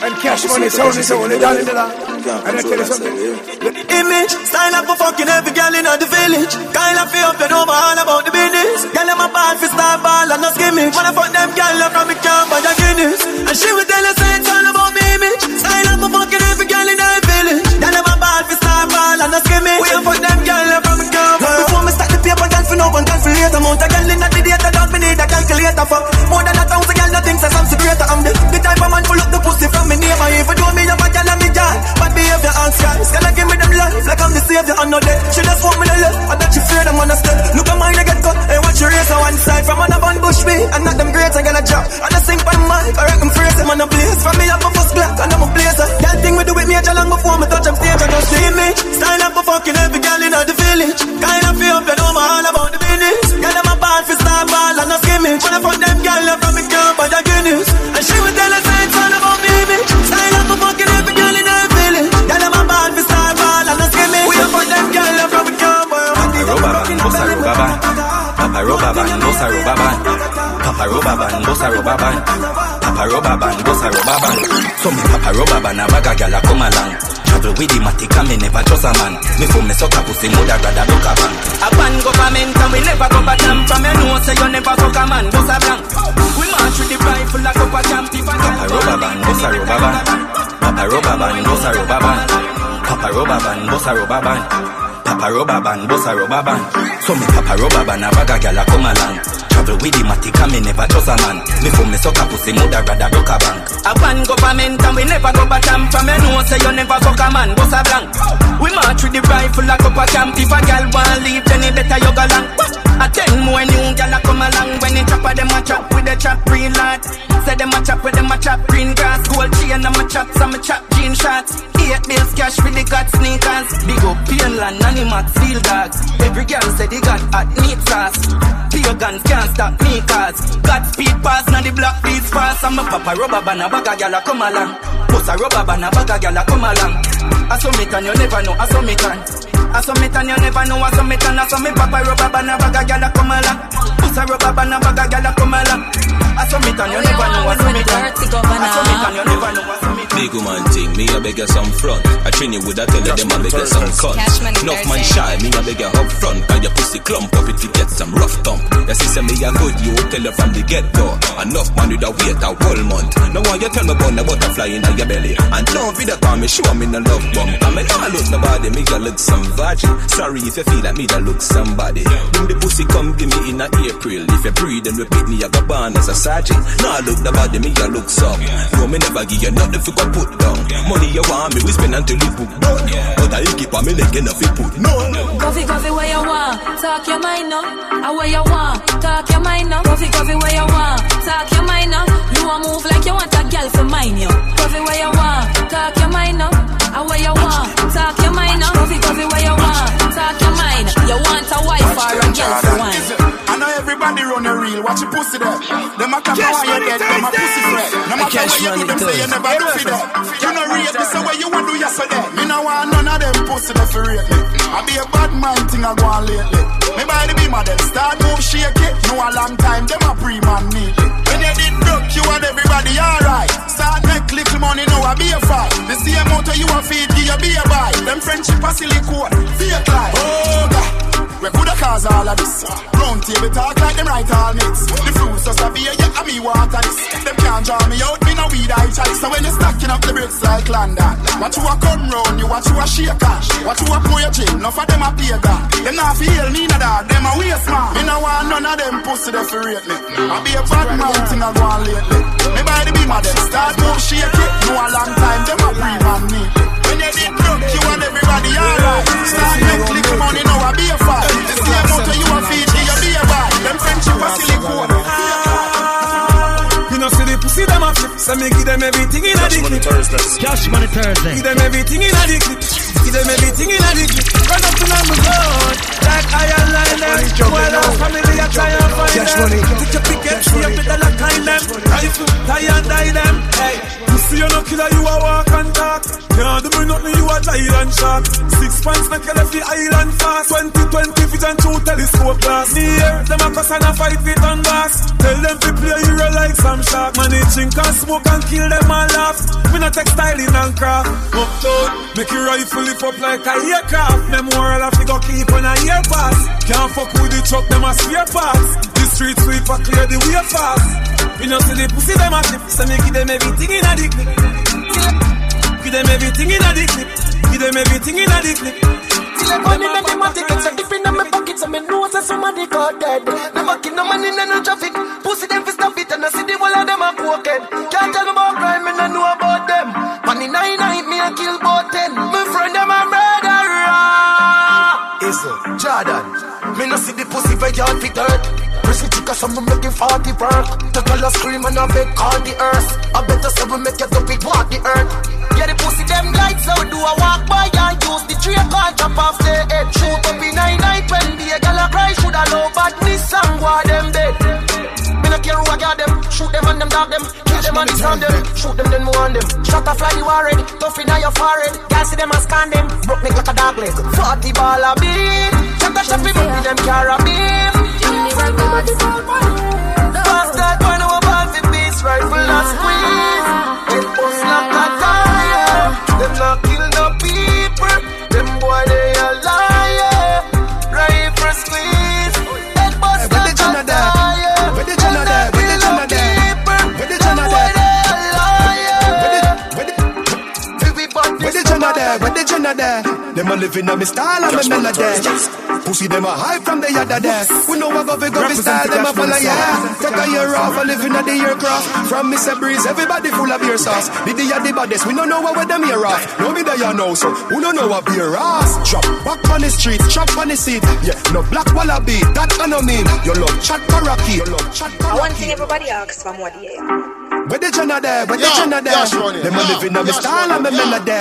And cash money sound is only down in the land. And I tell you something. Image, style up for fucking every girl in the village. Of feel up, you know all about the business. Girl, I'm a bad for star ball and no skimming. When I fuck them girl from the camp and the Guinness. And she will tell us it's all about me image. So me papa roba ban, a bag a gyal a come along. Travel with the matic and me never trust a man. Me for me suck a pussy, mother rather look a bank. A ban government and we never go back jump From you know say you never fuck a man, bust a blank We march with the rifle like up a jump If a Papa roba ban, bossa roba ban. Papa roba ban, bossa roba ban. Papa roba ban, bossa roba ban. Papa roba ban, bossa roba ban. So me papa roba ban, a bag a gyal a come along. Travel with the matic and me never trust a man. Me for me suck a pussy, mother rather broke a bank. A ban government and we never go back jump From you know say you never fuck a man, bust a blank. We march with the rifle like up a camp. If a girl want leave then it better you go long. A ten more new girl a come along. When they chop a them a chop with the chop real hard Say them a chop with them a chop green grass. Gold chain and a chop some chop jean shots Eight bills cash the got sneakers. Big up Painland, Animax, Field Dogs. Every girl say they got hot meat sauce Pure guns can't stop me cause Got speed pass, now the black beats pass. I'm a papa rubber band, a bag a gyal a come along. Bust a rubber band, a bag a gyal a come along. I saw me and you never know, I saw me can I saw me and you never know, I saw me can I saw me papa rubber band, a bag a gyal a come along. Bust a rubber band, a bag a gyal a come along. I saw me and you never know, I saw me can I saw me and you never know, I saw me can Big woman thing, me I beg you some front. I train you with a tell you them I beg you some cunt. Enough man shy, me I beg you up front. Cause your pussy clump up if you get some rough thump. Your sister me a good, you tell her from the get go. Enough man with a wait a whole month. Now why you tell me about the butterfly in your belly? And don't be the call me, show me no love bump. I mean, I look nobody, me you look some virgin. Sorry if you feel like me that look somebody. When the pussy come give me in a April. If you breathe and repeat me, I go born as a sergeant. Now I look nobody, me you look some. No, me never give you nothing if you go put down. Money you want me, we spend until you book done. But I keep on me leg enough you put no. Coffee, coffee, where you want? Talk your mind up. I where you want? Talk your mind up. Coffee, coffee, where you want? Talk your mind up. You want move like you want a girl for mine, yo. Coffee, where you want? Talk your mind up. I where you want? Talk your mind up. Coffee, coffee, where you want? Talk your mind. You want a wife or a girl for one? I know everybody run a reel, watch your pussy there. Them a clap Cash how you money dead, them a pussy friend. No matter what you do, them say you never do for that. You know rate this the way you want do yesterday. Me no want none of them pussy there for rate me. I be a bad man thing I go on lately. Me buy the beam of them, start move shake it. No a long time, them a pre-man neatly. When you did broke, you and everybody alright. Start make little money, now I be a fight. The same motor you a feed, give you be a buy. Them friendship a silicone, fake life. Oh God. We coulda cause all of this. Round table talk like them right all mix. The fruits just a beer, yeah, and me water this. Them can't draw me out, me no weed I chalice. So when you stacking up the bricks like London, watch you a come round, you watch you a shake cash. Watch you a pour your chin, enough of them a pay God. Them not feel me no dog, them a waste man. Me no want none of them pussy there for rate me. I be a bad man thing I go on lately. Me buy the beam of them, start move shake it. No a long time, them a pre-man neatly. When you did broke, you and everybody alright. Start make little money, now I be a fight. The same motor you a feed, you be a buy. Them friendship a silicone. You know, see the pussy them a flip, so me give them everything in a Cash the Money clip. Cash Money Thursday. Give them everything in a the clip. Give them everything in a the clip. Run up to number one, like iron line them. While our family a try and find them. money. Take your picket, up with a lock kind them. Rifle, tie and die them. Hey, you see you no killer, you a walk and talk. Can't do nothing, you a giant shark. Six pants you left the island fast. 2020 vision through telescope glass. Me here, them a cuss and a fight with on bass. Tell them to play hero like some shark. Man, they drink and smoke and kill them and laugh. Me not textiling and craft. Uptown, make your rifle lift up like a aircraft. Memorial of go keep on a year pass. Can't fuck with the truck, them a spare parts. The street sweeper clear the way fast. We know see the pussy them a tip, so me give them everything in a the clip. Give them everything in a the clip. Give them everything in a the clip. Till I money make them a ticket, so dip in my pocket, so me know say somebody got dead. Never kill no money in no traffic. Pussy them fi stop it, and I see the whole of them a crooked. Can't tell about crime, me no know about Jordan? Me no see the pussy where y'all fit dirt. Prissy chica, some me making 40 work. The girl a scream and I beg call the earth. I better say we make you up it walk the earth. Yeah, the pussy them lights out, do a walk by and use the tree car chop off the head. Shoot up in nine night when the girl a cry, shoulda know badness and why them dead. No care who I got them, shoot them and them dog them, kill them and disarm them, shoot them then move on them. Shot a fly you already, tough in your forehead. Can't see them and scan them, broke neck like a dog leg. Forty ball a beat, shot a shot me, but them carabin. Bastard boy, no about the beast, rifle and squeeze. It bust like a tire. Them not there? Where the Jonah there? Them a living on me style and me melody. Pussy them a high from the yada there. We know what go fi go fi style them a follow yeah. Take a year off a living at the aircraft. From Mr. Breeze, everybody full of beer sauce. The day the baddest, we don't know what with them here off. No me there you know so. Who don't know what beer ass? Drop back on the street, chop on the seat. Yeah, no black wallaby, that I no mean. You love chat parakeet. You love chat One thing everybody asks from what yeah. Where the Jenna there? Where the Jenna there? Them a living on me Yash style and me Money. melody.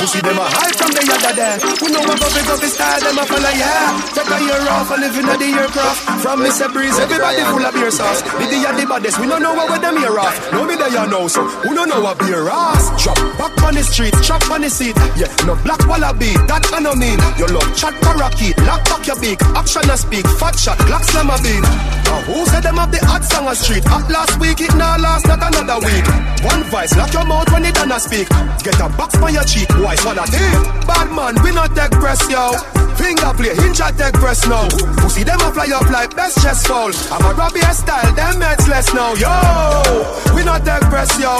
Pussy them a high from the yada there. We know what big up the style them a follow yeah. Take a year off a living at the aircraft. From Mr. Breeze, everybody full of beer sauce. The day the baddest, we don't know what with them here off. No me there you know so. Who don't know what beer ass? Drop back on the street, chop on the seat. Yeah, no black wallaby, that I no mean. You love chat parakeet, lock back your beak. Action and speak, fat shot, Glock slam a beat. Uh, who said them have the hot song on street? Hot last week, it now last last not another week. One vice, lock your mouth when it done speak. Get a box on your cheek, boy, swallow teeth. Bad man, we not take press, yo. Finger play, hinge at take press now. Pussy them a fly up like best chest fall. I'm a Robbie style, them heads less now, yo. We not take press, yo.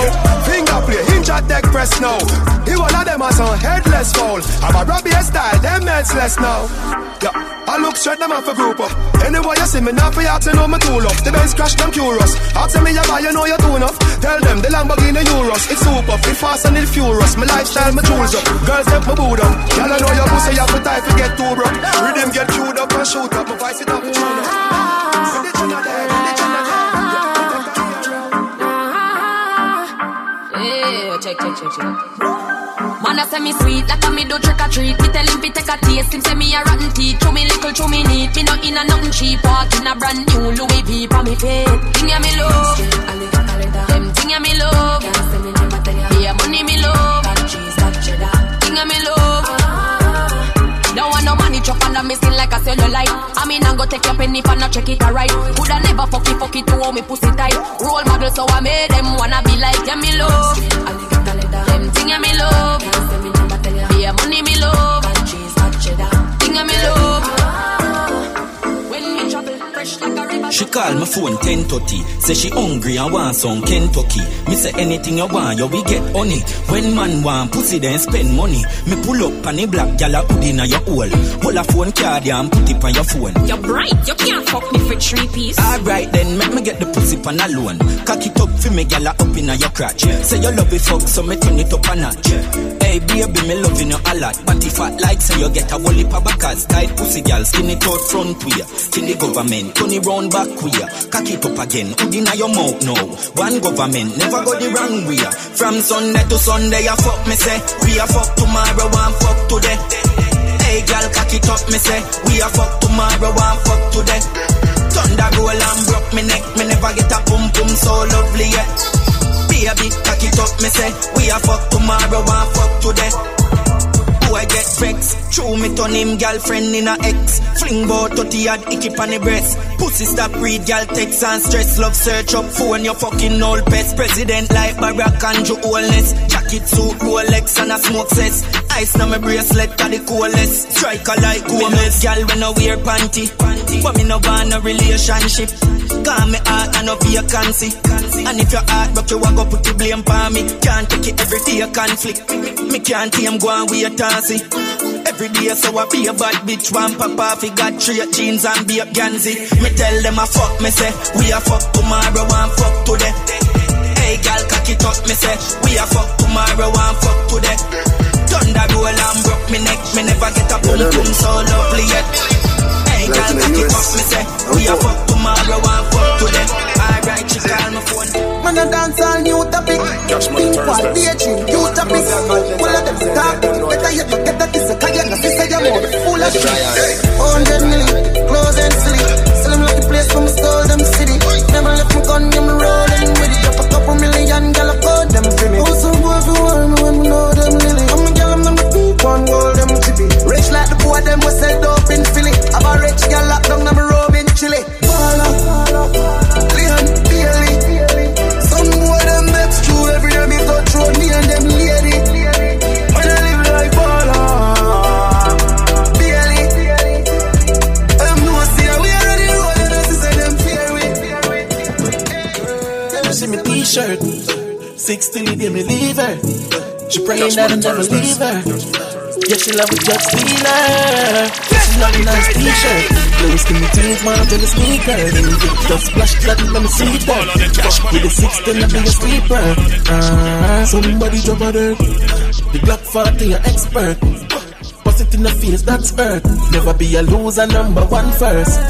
Finger play, hinge at take press now. He one of them a some headless fall. I'm a Robbie style, them heads less now. Yeah, I look straight them off a group up. Anyway, you see me now for you to know me tool up. The Benz crash them curious. Ask me you buy, you know you do enough. Tell them the Lamborghini Euros. It's super, it fast and it furious. My lifestyle, my tools up. Girls them my boot up. Y'all know your pussy, you have to to get too broke. Rhythm get queued up and shoot up. My voice it up, tune up. Check, check, check, check. Man, I say me sweet, like a me do trick or treat. Me tell him fi take a taste, him say me a rotten teeth. Chew me little, chew me neat. Me not in a nothing cheap, walk in a brand new Louis V for me feet. Thing ya me love, them thing ya me love. Yeah, money me love, thing ya me love. Don't want no money chop under me skin like a cellulite. I mean, I go take your penny for not check it alright. Coulda never fuck it, fuck it to hold me pussy tight. Role model, so I made them wanna be like yeah me love. Them thing me love. Yeah, money me love. Thing yeah me love. She call my phone 1030 Say she hungry and want some Kentucky. Me say anything you want, you we get honey. When man want pussy then spend money. Me pull up on the black gal a hood inna your hole. Pull a phone card and put it on your phone. You're bright, you can't fuck me for three piece. Alright then, make me get the pussy pan alone Cock it up for me gal a up inna your crotch. Say you love it fuck so me turn it up a notch. Hey baby me loving you a lot. But if I like say you get a heap of backers. Tight pussy gal skin it out front way. Till the government turn it round back way Cock it up again, hood inna your mouth now. One government never go the wrong way From Sunday to Sunday I fuck me say. We a fuck tomorrow and fuck today. Hey gal cock it up me say. We a fuck tomorrow and fuck today. Thunder roll and broke me neck Me never get a pum pum so lovely yet Baby cock it up me say. We a fuck tomorrow and fuck today Boy get vexed. True me turn him girlfriend in a ex Fling bout 30 had icky on the breast. Pussy stop read gal text and stress. Love search up phone your fucking old pest. President like Barack and Joe Holness Jacket suit Rolex and a smoke cess Ice na my bracelet are the coolest. Striker like Gomez. Gal when I wear panty. But me no want a relationship. Call me heart and no vacancy. And if your heart broke you a go put the blame on me. Can't take it every day conflict Me can't tame go and wait and see Every day so I be a bad bitch. One pop off he got straight jeans and be a Gansy. Me tell them I fuck me say We a fuck tomorrow and fuck today. Hey gal cock it up me say We a fuck tomorrow and fuck today. Thunder roll and broke me neck. Me never get a pum pum so lovely yet. Hey gal cock it up me say We a fuck tomorrow and fuck today. Alright she call my phone Man a dance all new topic. Pink white, daydream, new topic. Full of them talk Better you get a kiss Cause you know sister your mouth full of shit. Hundred million, clothes and silly. Sell them like the place from stole them city. Never left my gun, me rolling with it. Up a couple million, gal I call them for me. Also boy fi warn me when me know them lily? I'm a gal, I'm the peep one gold them chippy. Rich like the boy them was sell dope in Philly. I'm a rich gal locked down, I'm a robe in Six till the day me leave her. She praying that I never leave her. Yeah, she love just steal her. She love a nice t-shirt. Little skinny jeans, man, till the sneaker. Then you get just splash that let me see that. With a six, then I be a sleeper. Ah, somebody drop a dirt. The Glock 40, an expert. Bust it in the face, that's earth. Never be a loser, number one first.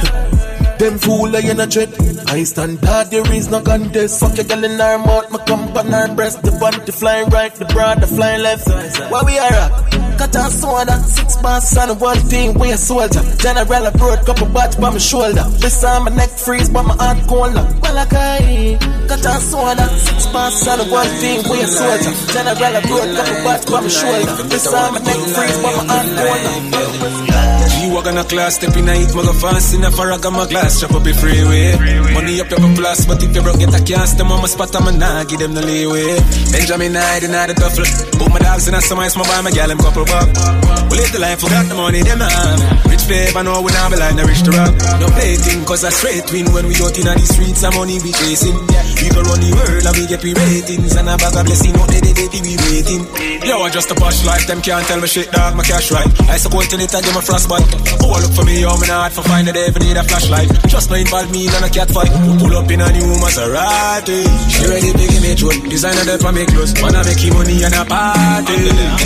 Them fool I in a dread. I stand hard, there is no contest. Fuck your girl in her mouth, my come on her breast. The bunty flying right, the broad the flying left. Why we are at? Cut a soda, six bars and one thing, we a soldier. General abroad, couple batch by my shoulder. This time my neck freeze, but my heart cold now. Well, I can't. Cut a soda, six bars and one thing, we a soldier. General abroad, couple batch by my shoulder. This time my neck freeze, but my heart cold now. You a I class, step in a eat, my go fast in a farag my glass, chop up the freeway. Money up, up a plus, but if you broke, get a cast, them on my spot, I'm a give them the leeway. Benjamin Hyde in the duffel, put my dogs in a summer, my buy my gal, them couple buck. We live the life, forgot the money, them have. Rich flavor, know we not be like, no rich to rock. No play thing, cause I straight win when we out in the streets, I'm money we chasing. We go run the world, and we get we ratings, and a bag of blessing, no, they, they, they, we. Yo, I just a posh life, them can't tell me shit, dog, my cash right. I support in it, I give my frostbite. Oh, look for me, yo, me not for find it, ever need a flashlight. Just no involve me in a cat fight. Pull up in a new Maserati. She ready to give me truth. Designer that for me clothes. Wanna make you money and a party.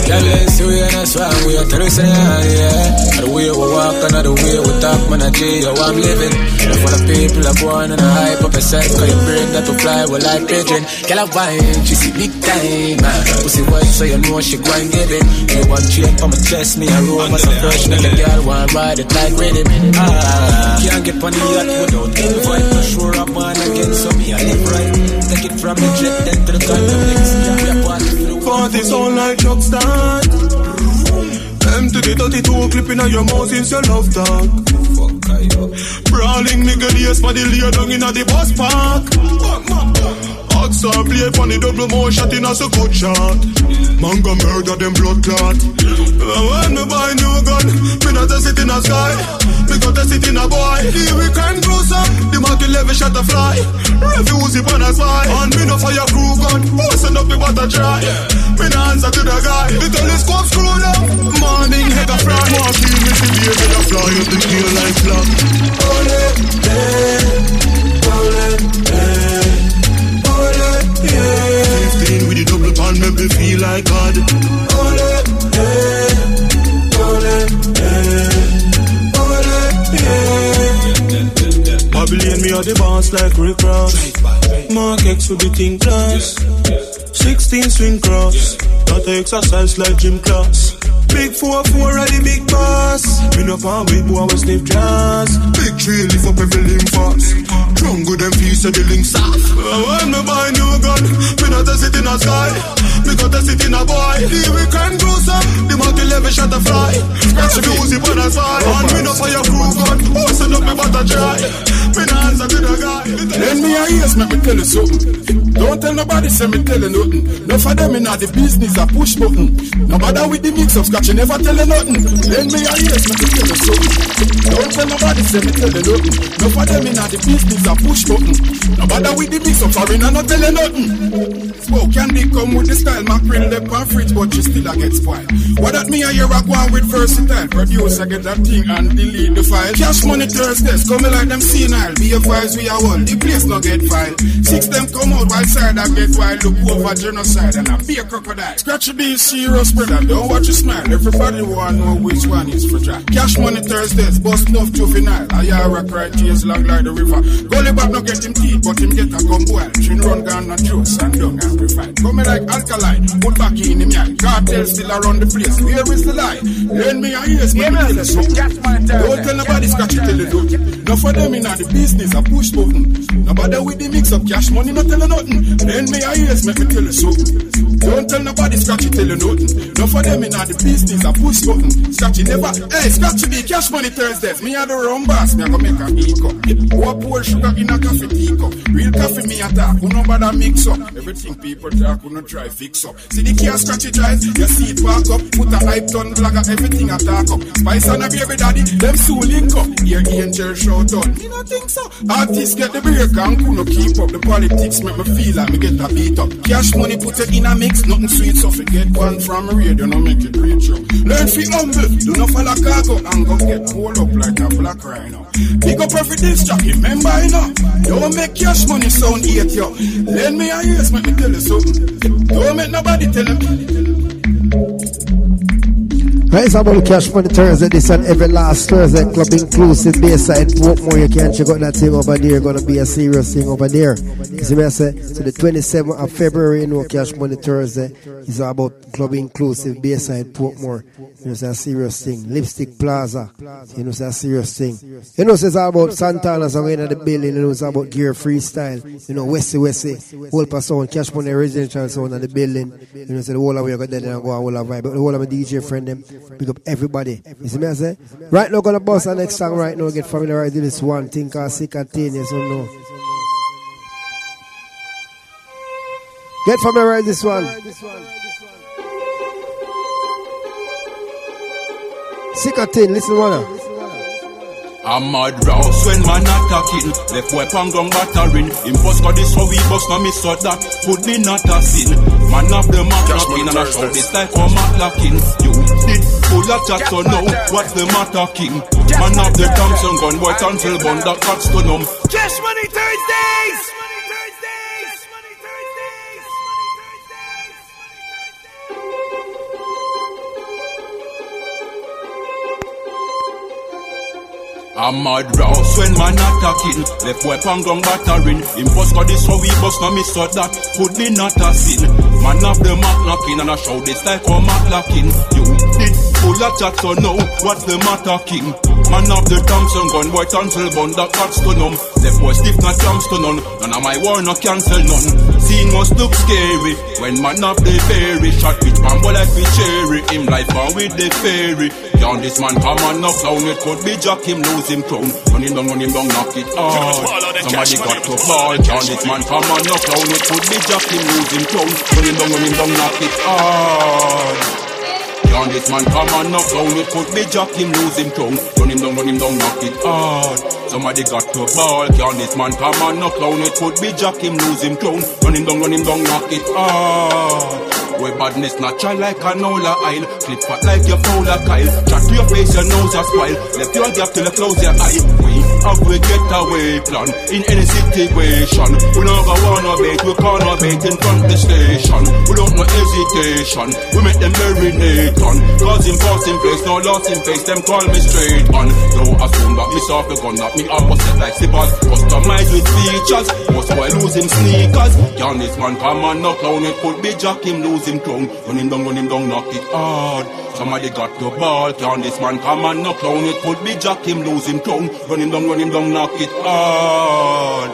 Girl, let's see we and a swag. We are tell say, ah, yeah. The way we walk and the way we talk, man, I J, yo, I'm living. And for the people that born and I hype up a set, cause you bring that to fly, well, like pigeon. Girl, I wine, she see big time, man. Pussy white, so you know she going give it. You want chain for my chest, me a as a fresh, make a girl want ride it like rhythm. Ah, can't get on the yacht without invite. Not sure I'm on again, so me I live right. Take it from the jet, then to the condom next. Yeah, we are party for Parties all like truck start. M to the 32 clipping on your mouth since your love talk. Brawling nigga, yes, for the lay down in the bus park. Oxar play for the double more shot in a so good shot. Man go murder them blood clot. When me buy new gun, me not a sit in a sky. Me got a sit in a boy. The weekend close up, the market level shot a fly. Refuse it on a spy. And me no fire crew gun. Who send up what water try? Me no answer to the guy. The telescope screwed up. Morning head a fry. Me see the head a fly up the tail like clock. Ole, eh, ole, eh, with the double pan make me feel like God. Ole, eh, ole, eh, ole, yeah. Babylon me are the boss like Rick Ross. Mark X with the thing class. 16 swing cross. Not exercise like gym class. Big 4-4 are the big boss. Me no fan with boy we sniff jazz. Big tree lift up every limb fast. Jungle them feet so the links off. When me buy new gun, me not a sit in a sky. Me got a sit in a boy. The weekend cruise up, the market level shot a fly. Scratch the music on the side. And me no fire crew gun. Oh, Who send up me butter dry? Me no answer to the guy. Lend me a ears, make me tell you something. Don't tell nobody, say me tell you nothing. No for them in the business, a push button. Nobody with the mix of scotch, you never tell you nothing. Then me ears, make me tell you something. Don't tell nobody, say me tell you nothing. No for them in the business, a push button. Nobody with the mix of foreign, I not tell you nothing. Smoke candy come with the style, mackerel them on fridge, but you still a get spoiled. What that me a hear a go with versatile. Produce, I get that thing and delete the file. Cash money Thursdays, coming like them senile. Be advised we are one, the place no get file. Six them come out while side I get wild. Look over genocide and I be a crocodile. Scratch the serious brother, don't watch you smile. Everybody wanna know which one is for try. Cash money Thursdays, bust enough juvenile. I hear a cry tears long like the river. Gully back no get him teeth, but him get a gun boil. Chin run down no juice and dung amplified. Coming like alkaline, put back in him eye. Cartel still around the place. Where is the lie? Lend me a ears, yeah, me tell you something. Don't tell nobody scratch it till you do. No for them in the business, I push button. Nobody with the mix of cash money, not telling you nothing. Lend me a ears, make me tell. Don't tell nobody scratch it till you nothing. No for them in the business, I push button. Scratch it never. Hey, scratch it, cash money Thursdays. Me a the rum boss, me a go make a e-cup. What pour sugar in a coffee teacup. Real coffee me a talk, who no bother mix up. Everything people talk, who no try fix up. See the key scratch it right, you see it back up. Put a hype ton blagger, everything a talk up. Spice and a baby daddy, them soon link up. Here angel shout out, me no think so. Artists get the break and who no keep up. The politics make me feel like me get a beat up. Cash money put it in a mix, nothing sweet so forget one from radio, no make it reach up. Learn fi humble, do not follow cargo and go get pulled up like a black rhino. Big up every disc track, remember you know. Don't make cash money sound hate yo. Lend me a ears, make me tell you something. Don't make nobody tell him. Right, it's about Cash Money Thursday, this and every last Thursday, Club Inclusive Bayside, Portmore, you can't check out that thing over there, it's gonna be a serious thing over there. You see me I say, so the 27th of February, you know, Cash Money Thursday, It's about club inclusive, Bayside, Portmore. You know, it's a serious thing. Lipstick Plaza. You know, it's a serious thing. You know, it's all about Santana, so in the building. You know, it's about gear freestyle. You know, Westy Westy, Whole Sound, Cash Money Residential Sound in the building. You know, so the whole of we are going to go and whole of vibe. But the whole of my DJ friend them, pick up everybody. You see me I say? Right now, gonna bust the next song right now, get familiarized with this one. And ten, yes or no? Get familiarized this one. Ten, listen one. I'm mad rouse when man attacking Left weapon gun battering got this how we bust now me so that Put me not a sin Man of the knocking And I shout this like a mat locking You did full of chat so now What's the matter king? Man of the Thompson gun Boy cancel bun that cuts to numb. Cash Money Thursdays I'm mad rouse when man attacking. Left weapon gun battering. Impulse got this how we bust now me so that. Could be not a sin. Man of the Mac knocking And I show this like a Mac locking You did full of chat so now What's the matter king. Man of the Thompson gun Boy cancel bun that cuts to numb Left boy stiff not jumps to none None of my war no cancel none. Scene must look scary When man of the fairy Shot with bamboo like we cherry. Him life on with the fairy Young this man come on no clown. It could be Jack him lose him crown. Run him down, run him down, knock it hard Somebody got to fall. Young this man come on no clown. It could be Jack him lose him crown. Run him down, run him down, knock it hard Young this man come on no clown. It could be Jack him lose him crown. Run him down, run him down, knock it hard Somebody got to ball Young this man come on no clown. It could be Jack him lose him crown. Run him down, run him down, knock it hard where badness natural like a Nola aisle Clip fat like your Fowler Kyle. Chat to your face, your nose a smile Left your gap till you close your eye. We have we get away plan In any situation. We don't wanna bait, we corner bait in front the station. We don't no hesitation We make them marinate on. Cause in force in place, no loss in face Them call me straight on. Don't assume that me soft the gun That me opposite like slippers. Customized with features Most boy losing sneakers. Young this man come on, no clown It could be Jack him lose him crown. Run him down, run him down, knock it hard. Somebody got the ball, can this man come and no clown? It could be Jack him lose him crown. Run him down, run him down, knock it hard.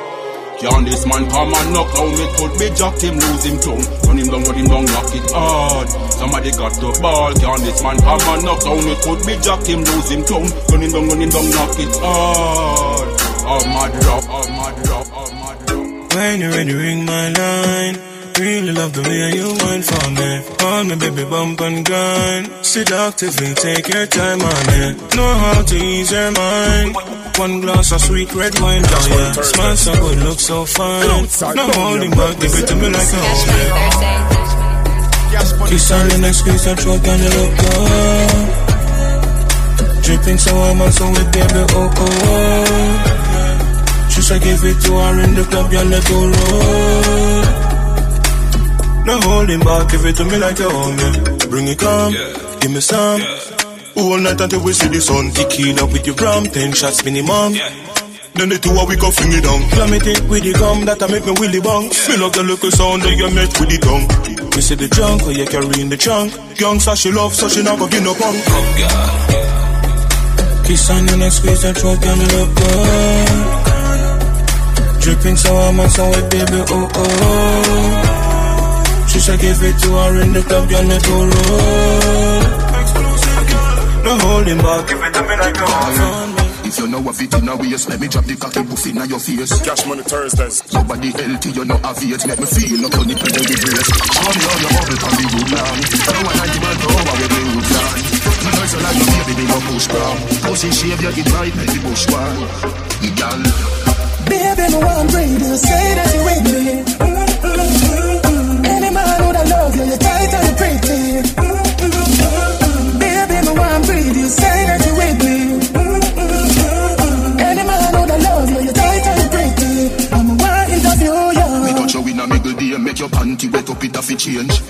Can this man come and knock down? It could be Jack him lose him crown. Run him down, run him down, knock it hard. Somebody got the ball, can this man come and knock down? It could be Jack him lose him crown. Run him down, run him down, knock it hard. Oh mad rock, oh mad rock, oh mad rock. When you ready, ring my line. Really love the way you went for me. Call me baby bump and grind. Seductively take your time on it. Know how to ease your mind. One glass of sweet red wine, oh yeah. Smile so good, look so fine. No holding back, give it to me like a homie. Kiss on the next squeeze and throat and you look good. Dripping so warm and so wet, baby, oh, oh oh. She said give it to her in the club, yeah, let go roll. No holding back, give it to me like a homie. Bring it come, yeah. give me some. Yeah. All night until we see the sun. Tequila with your rum, ten shots minimum. Yeah. Then the two of we go fling it down. Plummet it with the gum that I make me willy. Yeah. Me love the local sound that you make with the tongue. Me see the junk, where you carry in the trunk. Young so she love, so she not go give no punk. Oh God. Kiss on the next squeeze that throat and look good. Dripping so I'm on so wet, baby, oh oh. She should give it to her in the club, girl, let go roll. No holding back, give it to me like a woman. If you know a fit in a waist, let me drop the cocky pussy in your face. Cash money Thursdays. Nobody healthy, you know a Make me feel like you nipple in the brace. Show me how you bubble can be good now. No one ninety man per hour with me wood plan. Me know so like your baby, they go push brown. Pussy shave, you get right, make the bush one. Girl. Baby, no one breathe, you say that you with me. Any man would have love you, you're tight and pretty. Baby, no one breathe, you say that you with me. Any man would have love you, you're tight and pretty. I'm a interview, yeah. Me touch you in a middle make your panty wet up, it a fi change.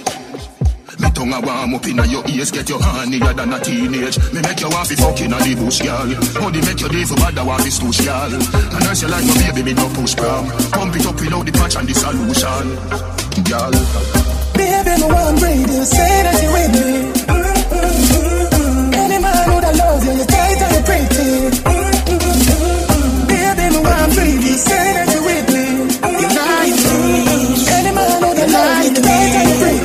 Me tongue a warm up inna your ears, get your hornier than a teenage. Me make you want fi fuck inna the bush, girl. How make you day for bad, I want this touch, girl. And as you like my baby, me no push prom. Pump it up without the patch and the solution, girl. Baby, no one breathe. Say that you with me. Any man who that love you, you tight and you pretty. Baby, no one breathe. Say that you with me. You like me. Any man who that love you, you tight and you pretty.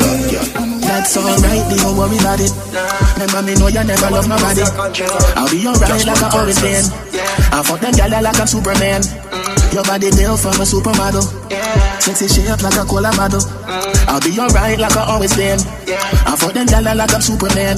That's alright, don't worry about it. Remember me know you never love nobody. I'll be alright like I always been. I fuck them gyal like I'm Superman. Your body built from a supermodel. Sexy shape like a cola model. Mm. I'll be alright like I always been. I fuck them gyal like I'm Superman.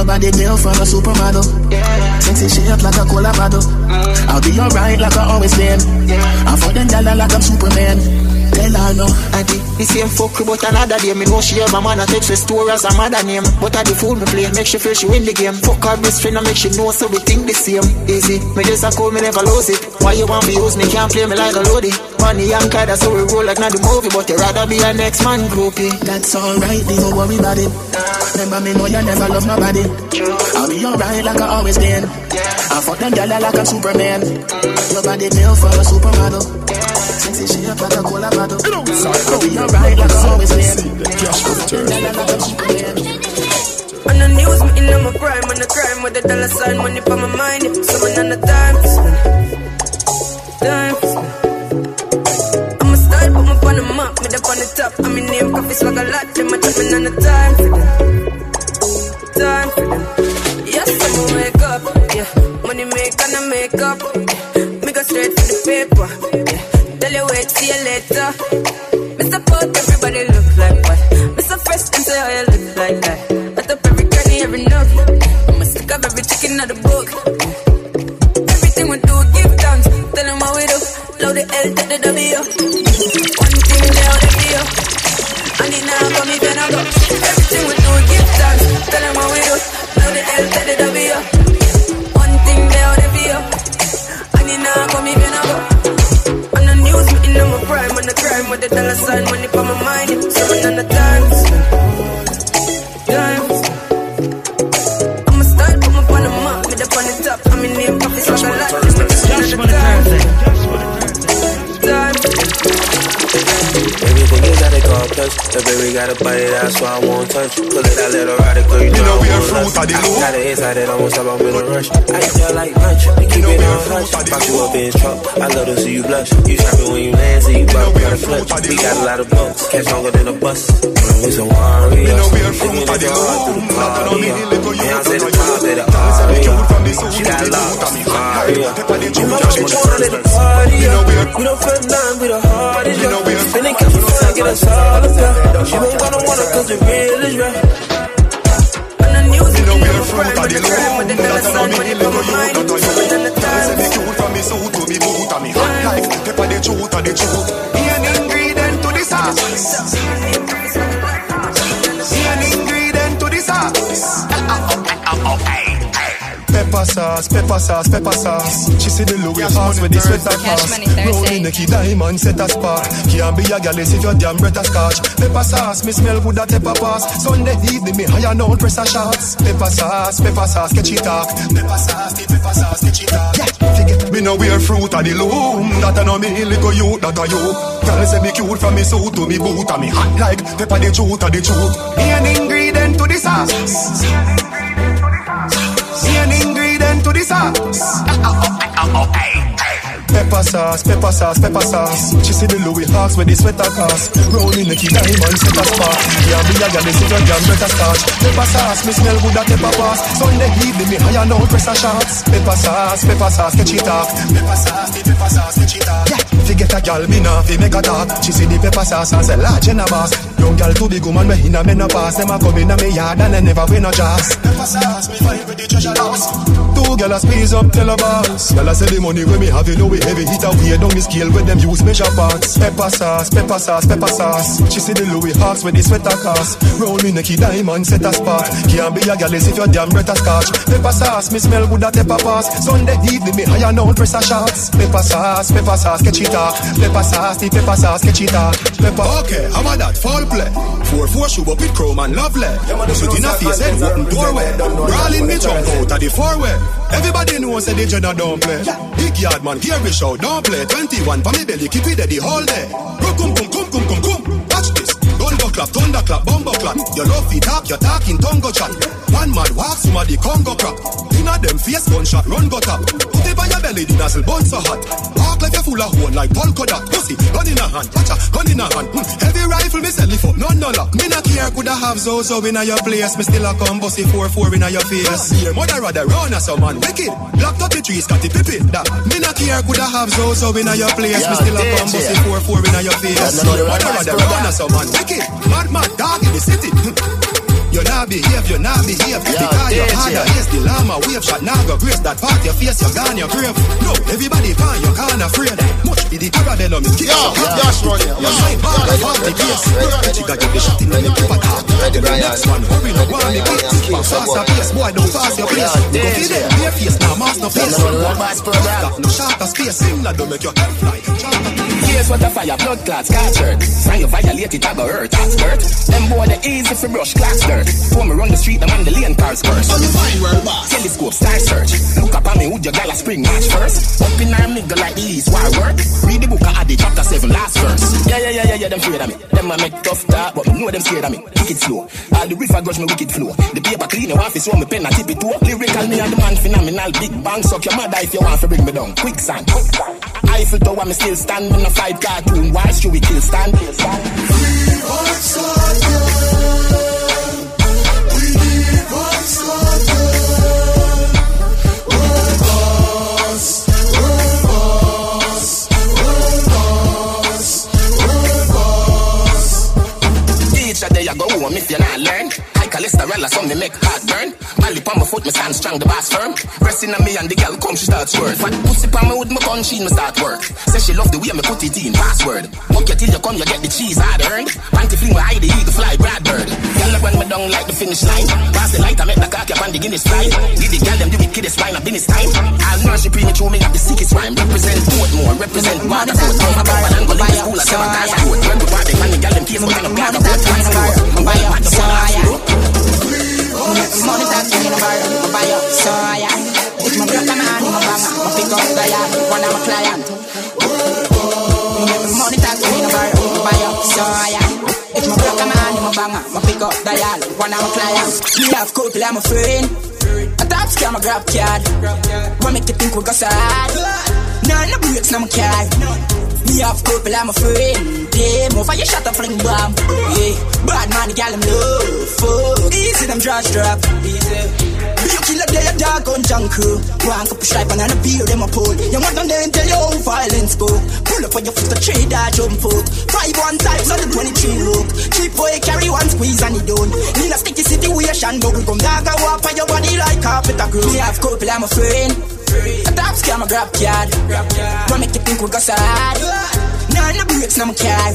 Your body built from a supermodel. Yeah. Sexy shape like a cola bottle. I'll be alright like I always been. I fuck them gyal like I'm Superman. Tell her no. I did the same fuck but another day Me know she have a man a text her store as a mother name But I the fool me play, make she feel she win the game Fuck her best friend and make she know so we think the same Easy, me just a call me never lose it Why you want me use me, can't play me like a loadie Money young kid, that's how we roll like not the movie But you rather be a next man groupie That's alright, don't worry about it. Remember me know you never love nobody. I'll be alright like I always been. I fuck them gyal like I'm Superman. Your body built from a supermodel. Sexy shape like a cola bottle. I'll be alright like I always been. On the news, me in my prime, on the crime with the dollar sign, money for my mind. Someone on the time. Time. I'ma start, put me on the map, me up on the top. I'm in name, coffee swag a lot, them a chopping on the time for. Time for. Yes, I'ma wake up, yeah. Money make and I make up. Yeah. Me go straight for the paper, you wait, see you later. Mr. Put everybody look like what? Mr. Fresh, them say how you look like that. I top every granny, every nook. I'ma stick up every chicken out the book. Everything we do, give thanks. Tell them how we do. Load the L, take the W. One thing they all the deal. And it now come if you not go. The dollar sign, money for my mind. Someone on the time. At a plus. The baby got a body, that's why I won't touch. Pull it out, let her ride it, girl, you know, I won't lust. Got it inside it, almost up, I'm in a rush. I eat you like lunch, we keep it on hush. Box you up in his truck, I love to see you blush. You shopping when you land, see you bump, got a clutch. We got a lot of bumps, catch longer than a bus. It's a warrior, taking it hard through the party. Beyonce the top of the aria. She got aria. You know what you want at the party, we don't feel nothing, we the hardest, yo. Feeling comfortable, get us all up. She ain't gonna want it cause it real is sauce, pepper sauce, pepper sauce. She see the Louis House with the sweater cross. Rolling the key diamond set a spark. Can't be a gal if your damn breath a scotch. Pepper sauce, me smell good at pepper pass. Sunday evening me higher now pressure shots. Pepper sauce, pepper sauce, catch it talk. Pepper sauce, the pepper sauce, catch it talk. Yeah, me no wear fruit of the loom. That a no me little you, that a you. Girl say me cute from me suit to me boot and me hot like pepper the truth of the truth. Be an ingredient to the sauce. Sauce. Pepper sauce, pepper sauce, pepper sauce. She see the Louis Hawks with the sweater cast. Rolling the key diamond set a spark. Can't be a gal if your jam better starch. Pepper sauce, me smell good at pepper pass. Sunday evening me higher now pressure shots. Pepper sauce, pepper sauce, catch it off. Pepper sauce, the pepper sauce, catch it off. Yeah, forget a gal, me nah fi make a talk. She see the pepper sauce and say large in a boss. Young gal too big woman me in a menopause. Them a come in a me yard and they never win no jazz. Pepper sauce, me find with the treasure house. Two gyal a squeeze up, tell a boss. Gyal a say the money when me have, you know we heavy. Hit a weigh down the scale when them use measure parts. Pepper sauce, pepper sauce, pepper sauce. She see the Louis Hawks with the sweater cost. Roll me necky diamond set a spot. Can't be a gyal if your damn breath a scotch. Pepper sauce, me smell good at pepper pass. Sunday evening me higher now press a shots. Pepper sauce, pepper sauce, catch it up. Pepper sauce, the pepper sauce, catch it up. Pepper. Okay, how about that? Fall play. Four four shoe up with chrome and lovely. Shoot in a face head, open doorway. Brawling me jump out of the four way. Everybody knows say the Jenna don't play. Big yard man, here we show, don't play. 21 for me belly, keep it the whole day. Come, come, come, come, come, come, clap, thunder clap, bomber clap. Your love feet talk, your talking tongue chat. One man walk, somebody Congo crap. Inna them face gunshot, run go top. Put it by your belly, the nozzle bun so hot. Walk like a full of hole, like polka dot. Pussy, gun in a hand, watcha, gun in a hand. Hmm. Heavy rifle, me sell it up, none no lock. Me not care, coulda have Zozo in a your place. Me still a come bossy 4-4 in a your face. Your mother rather run as some man wicked. Black 33, Scottie Pippen. That me not care, coulda have Zozo in a your place. Me still a come bossy 4-4 in a your face. Your mother rather run as some man wicked. Mad mad dog in the city. Hmm. You not behave, you not behave. Yeah, because you're DJ. harder, yes, the llama wave shot, now go grace that part your face, you gone your grave. No, everybody pan, you can't afraid. Much be the parabellum, it kicks Yeah, up. yeah, Josh running. You say bar, I want the case. The chica get the shot in the keep a talk. The next one, hurry, no one, the case. But faster pace, boy, don't pass your. You go feed them, bare face, now mask no face. Got no shorter space, similar, don't make your head fly. Here's what the fire, blood clots, catch hurt. Sign you violate it, I go hurt, that's hurt. Them boy, they easy for brush, class dirt. For me run the street, them on the lane cars first. How you find where boss? Telescope, star search. Look up at me, would your gal a spring match first? Up in our nigga like the east, why work? Read the book, I the chapter 7, last verse. Yeah, yeah, yeah, yeah, yeah, them afraid of me. Them I make tough talk, but me know them scared of me. Wicked slow. All the river grudge me wicked flow. The paper clean, your office, so me pen, I tip it to. Lyrical, me and the man phenomenal. Big bang, suck your mother if you want to bring me down. Quicksand. Eiffel Tower, me still stand in a fight cartoon. Why should we kill stand? Each a go home if not learn. Cholesterol, so me make heart burn. Mally on my foot, me stand strong, the boss firm. Pressing on me and the girl come, she start squirt. Fat pussy on me with my gun, she me start work. Say she love the way me put it in, password. Fuck you till you come, you get the cheese hard earned. Panty fling with hide the eagle fly, Brad bird. Girl, when me down like the finish line. Pass the light, I make the cock up on the Guinness fly. Give the girl them do the wickedest wine up in his time. I'll nurse you premature, me got the sickest rhyme. Represent Portmore, represent Waterford. Come from Power and go the school, I say my guys are good. When the party, man, the girl them case, but I don't plan to put one floor. I'm buy up the Money I my man, I'm a the my. Money that's in the bar, I buy up soya. If my brother man, I'm a pick up the one of my client. Me have couple, I'm a friend. A top scam, a grab card. What make you think we got sad? Nah, no breaks, no car. Me have couple, I'm a friend. Move for your shot and fling bomb. Yeah, bad man, the gal, I'm love. Fuck. Easy, them drugs drop. Easy. You kill a day a dog on junk crew. One cup of stripe and a beer them a pull. You want them then tell you how violence go. Pull up on your foot to trade that jump hook. Five one times on the 23 look. Cheap boy carry one squeeze and he done. In a sticky situation, bubble gum dog a walk on your body like carpet a glue. Me have couple, I'm a friend. Scam, a grab card. What make you think we got sad? Nah, no breaks, no my car.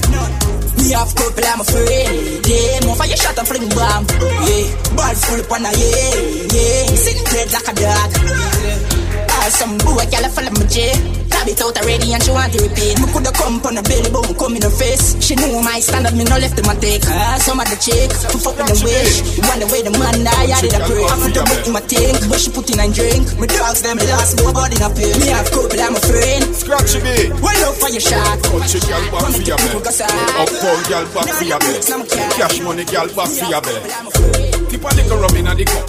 Me have couple, I'm a friend. Yeah, move for your shot and fling bomb. Yeah, ball full up on a yeah, yeah. Sitting dead like a dog. Ah, some boy, I follow my J. Grab it out already and she want to repeat. Me coulda come on the belly bone, come in her face. She knew my standard, me no left in my take. Ah, some of the chick, to fuck with the wish. One the way the man die, I did a pray. I put the book in my tank, but she put in a drink. Me dogs them, the last boy body in a pay. Me have couple, I'm a friend. Scratch me. Well up for your shot. Country girl back for your bed. Uptown girl back for your bed. Cash money girl back for your bed. Tip a little rum inna the cup.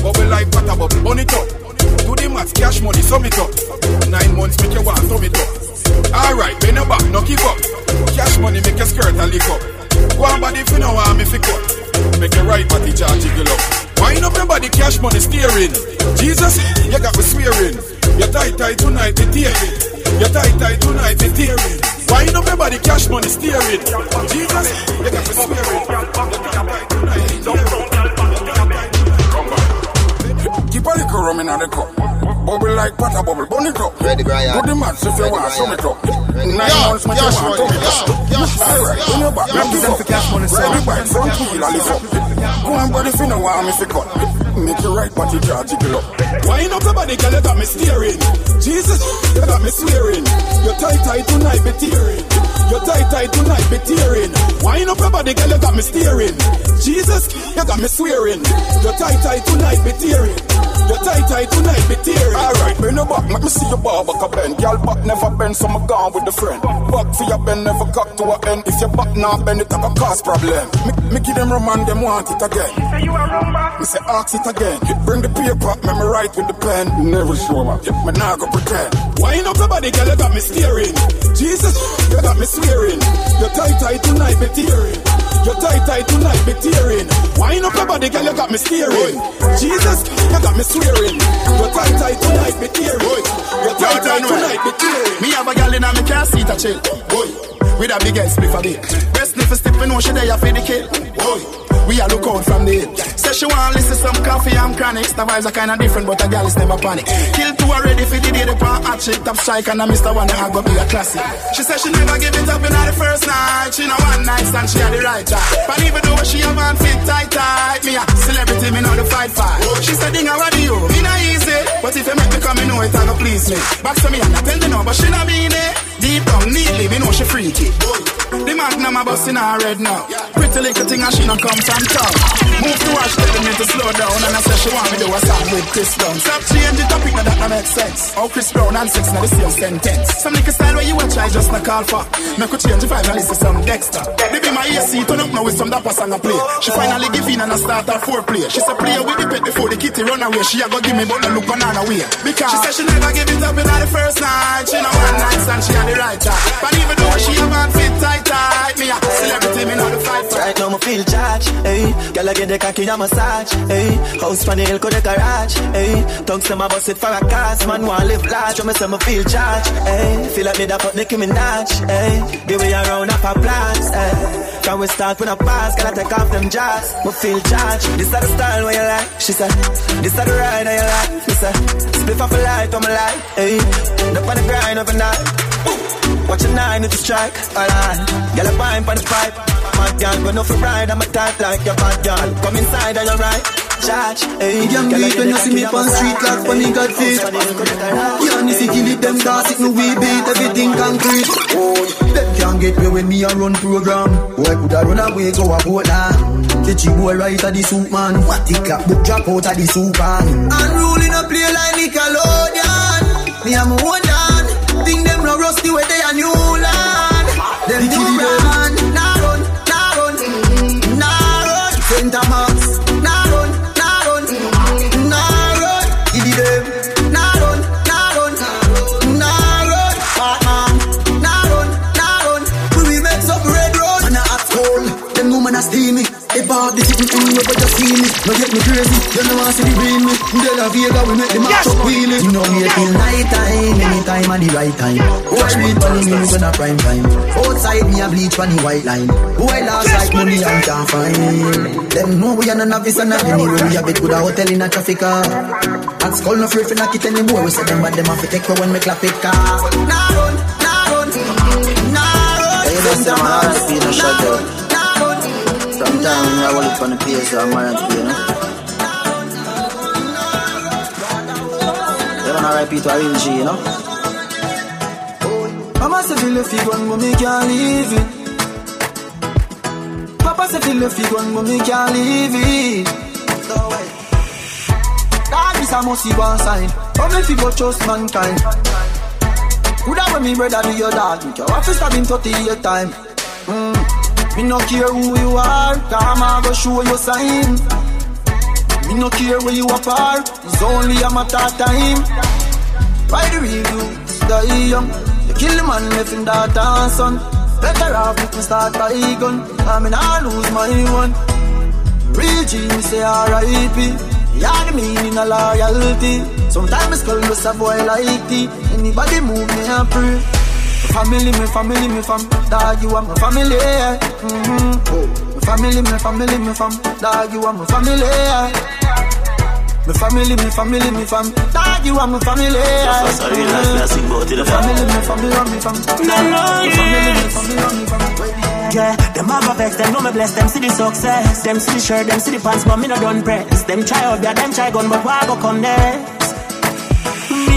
Bubble like water bubble, burn it up. The maths, cash money, sum it up. Nine months make you want sum it up. Alright, bend your back, no give up. Cash money make your skirt a lick up. Go on body if you know want me fi cut. Make your right body jar jiggle up. Wind up your body, cash money steering. Jesus, you got me swearing. You tight tight tonight, it tearing. You tight tight tonight, it tearing. Wind up your body, cash money steering. Jesus, you got me swearing. You tight tight tonight, it tearing. Keep a little rum in the cup. like butter bubble, burn it up. Ready, Brian. Do the maths if you want, show me up. Nine Yo, months, make yo, you want, yo, come yo, yo, Alright, in your back, yo, make yo, it up. cash money, Ready, son. bike, front wheel, I lift up. Go on, body, if you know want me fi cut. Make your right body jar jiggle up. Wind up your body, girl, you got me steering. Jesus, you got me swearing. Your tight tight tonight be tearing. Your tight tight tonight be tearing. Wind up your body, girl, you got me steering. Jesus, you got me swearing. Your tight tight tonight be tearing. Your tight tight tonight be tearing. Alright, bring your back, let me see your bar back a bend. Girl, back never bend, so I'm gone with the friend. Back for your bend, never cock to a end. If your back now bend, it have a cause problem. Me, me give them rum and them want it again. You say you a rumba. Me say ask it again. Bring the paper, make me write with the pen. Never show up, me nah go pretend. Wind up your body, girl, you got me steering. Jesus, you got me swearing. Your tight tight tonight be tearing. Your tight tight tonight be tearing. Wind up your body, girl, you got me steering. Jesus, you got me swearing. Your tight tight tonight be tearing. Your tight tight tonight be tearing. Me have a gal in a me car seat a chill. Boy, with a big ass spliff a bit. Best sniff a we know she there for the kill. Boy, we a look out from the hill. Say she want listen some coffee and chronics. The vibes are kinda different, but a gal is never panic. Kill two already for the day they pan hot chick, top strike, and I Mr. One I go be a classic. She said she never give it up in the first night. She know one night stand, she had the right time. But even though she have on fit tight tight, me a celebrity, me know the fight fight. She said, Ding, how do you? Me not easy, but if you make me come, you know it, I go please me. Back to me, and I tell you no, but she not mean it. Deep down, neatly, me know she freaky. The magnum a bust in her red now. Pretty little thing, and she not come from town. Move to her, she telling me to slow down, and I said she want me to do a song with Chris Brown. Stop change the topic, now that not make sense. Oh, Chris Brown and sex, now the same sentence. Some nigga style where you watch, I just not call for. Me could change the vibe and listen some Dexter. They be my AC, turn up now with some dapper song I play. She finally give in and I start her foreplay. She said play with the pet before the kitty run away. She a go give me but no look banana way. Because she said she never give it up in the first night. She know one night stand, she had the right time. But even though she have on fit tight tight, me a celebrity, me know the fight. Right now me feel charged, hey. Girl I get the cocky a massage, hey. House on the hill, the garage, hey. Tongues to my bus it for a cast, man want live large, so me say me feel charged, hey. Feel like me da put Nicki Minaj, hey. The way around up a blast, hey. Can we start with a pass, gotta take off them jars, me feel charged. This is the style where you like, she said. This is the ride that you like, me say. Split off a light on my light, hey. Up on the grind overnight. Watch a nine you strike, alright. Girl, a pine on the pipe. Mad girl, but no for ride, I'm a type like your bad girl. Come inside and you're right. Charge, hey. Young beat when you see me on street like funny God fit. Young if you kill it, them gossip, no we beat everything concrete. Oh, them can't get me when me a run program. Boy, coulda run away, go a boat land. Catch you boy right at the soup man. What the clap book drop out of the soup man. Unruly no play like Nickelodeon. Me a my own steamy. If I have the sitting in you, but just see me. No get me crazy. You know I see the real me. De La Vega, we make the match up wheeling. You know me till night time, anytime at the right time. Watch me funny me when a prime time. Outside me a bleach on the white line. Boy last like money and can't find. Them know we are not novice and not anyway. We a bit good a hotel in a traffic car. At school no free for knock it anymore. We said them but them have to take for when me clap it car. Nah run, nah run, nah run. Hey, that's the man, the peanut shot when you hold it on the pace, I'm wearing to you know. You don't repeat to a you know. Mama say feel if you gone, me can't leave it. Papa say feel if you gone, me can't leave it. That is a must see one sign. But me fi go trust mankind. Coulda when me brother do your me your office have been 38 time. Mm. Me no care who you are, come I go show you sign. Me no care where you apart, it's only a matter of time. Why the reviews die young? You kill the man left that and son. Better off if me start by gun. I mean I lose my one. Real G me say R.I.P. Yeah, the meaning of loyalty. Sometimes me skull just a boy like tea. Anybody move me I pray. My family, my family, my fam. Dog, you are my family. Yeah. Mm-hmm. My family, my family, my fam. Dog, you are my family. Yeah. Me family, me family, me fam. Dog, you are my family. Just a real life, me a sing about it. Me family, me family, me fam. No, no, Me family, me family, me fam. Yeah, them have a vex, them know me bless, them see the success. Them see the shirt, them see the pants, but me no done press. Them try out there, them try gun, but why go come next?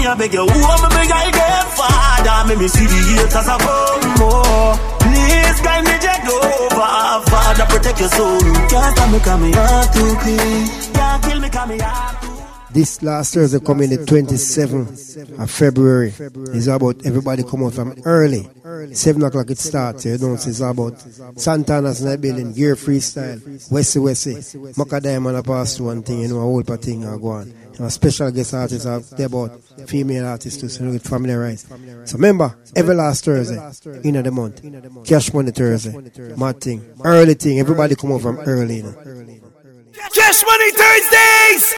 Me a beg you, who am I beg I get father? Me me see the haters a come more. Please guide me check over, Father protect your soul. Can't stop me 'cause me heart too clean. Can't kill me 'cause me heart This last Thursday coming the 27th of February is about everybody come out from early. 7 o'clock it starts. You know, it's about Santana's night building, gear freestyle, Westy Westy, Macka Diamond a pass one thing, you know, a whole part thing are going. Special guest artists uh, are there about female artists too, so know, with. So remember, every last Thursday, in the month, cash money Thursday, mad thing, early thing, everybody come over from early. Cash Money Thursdays!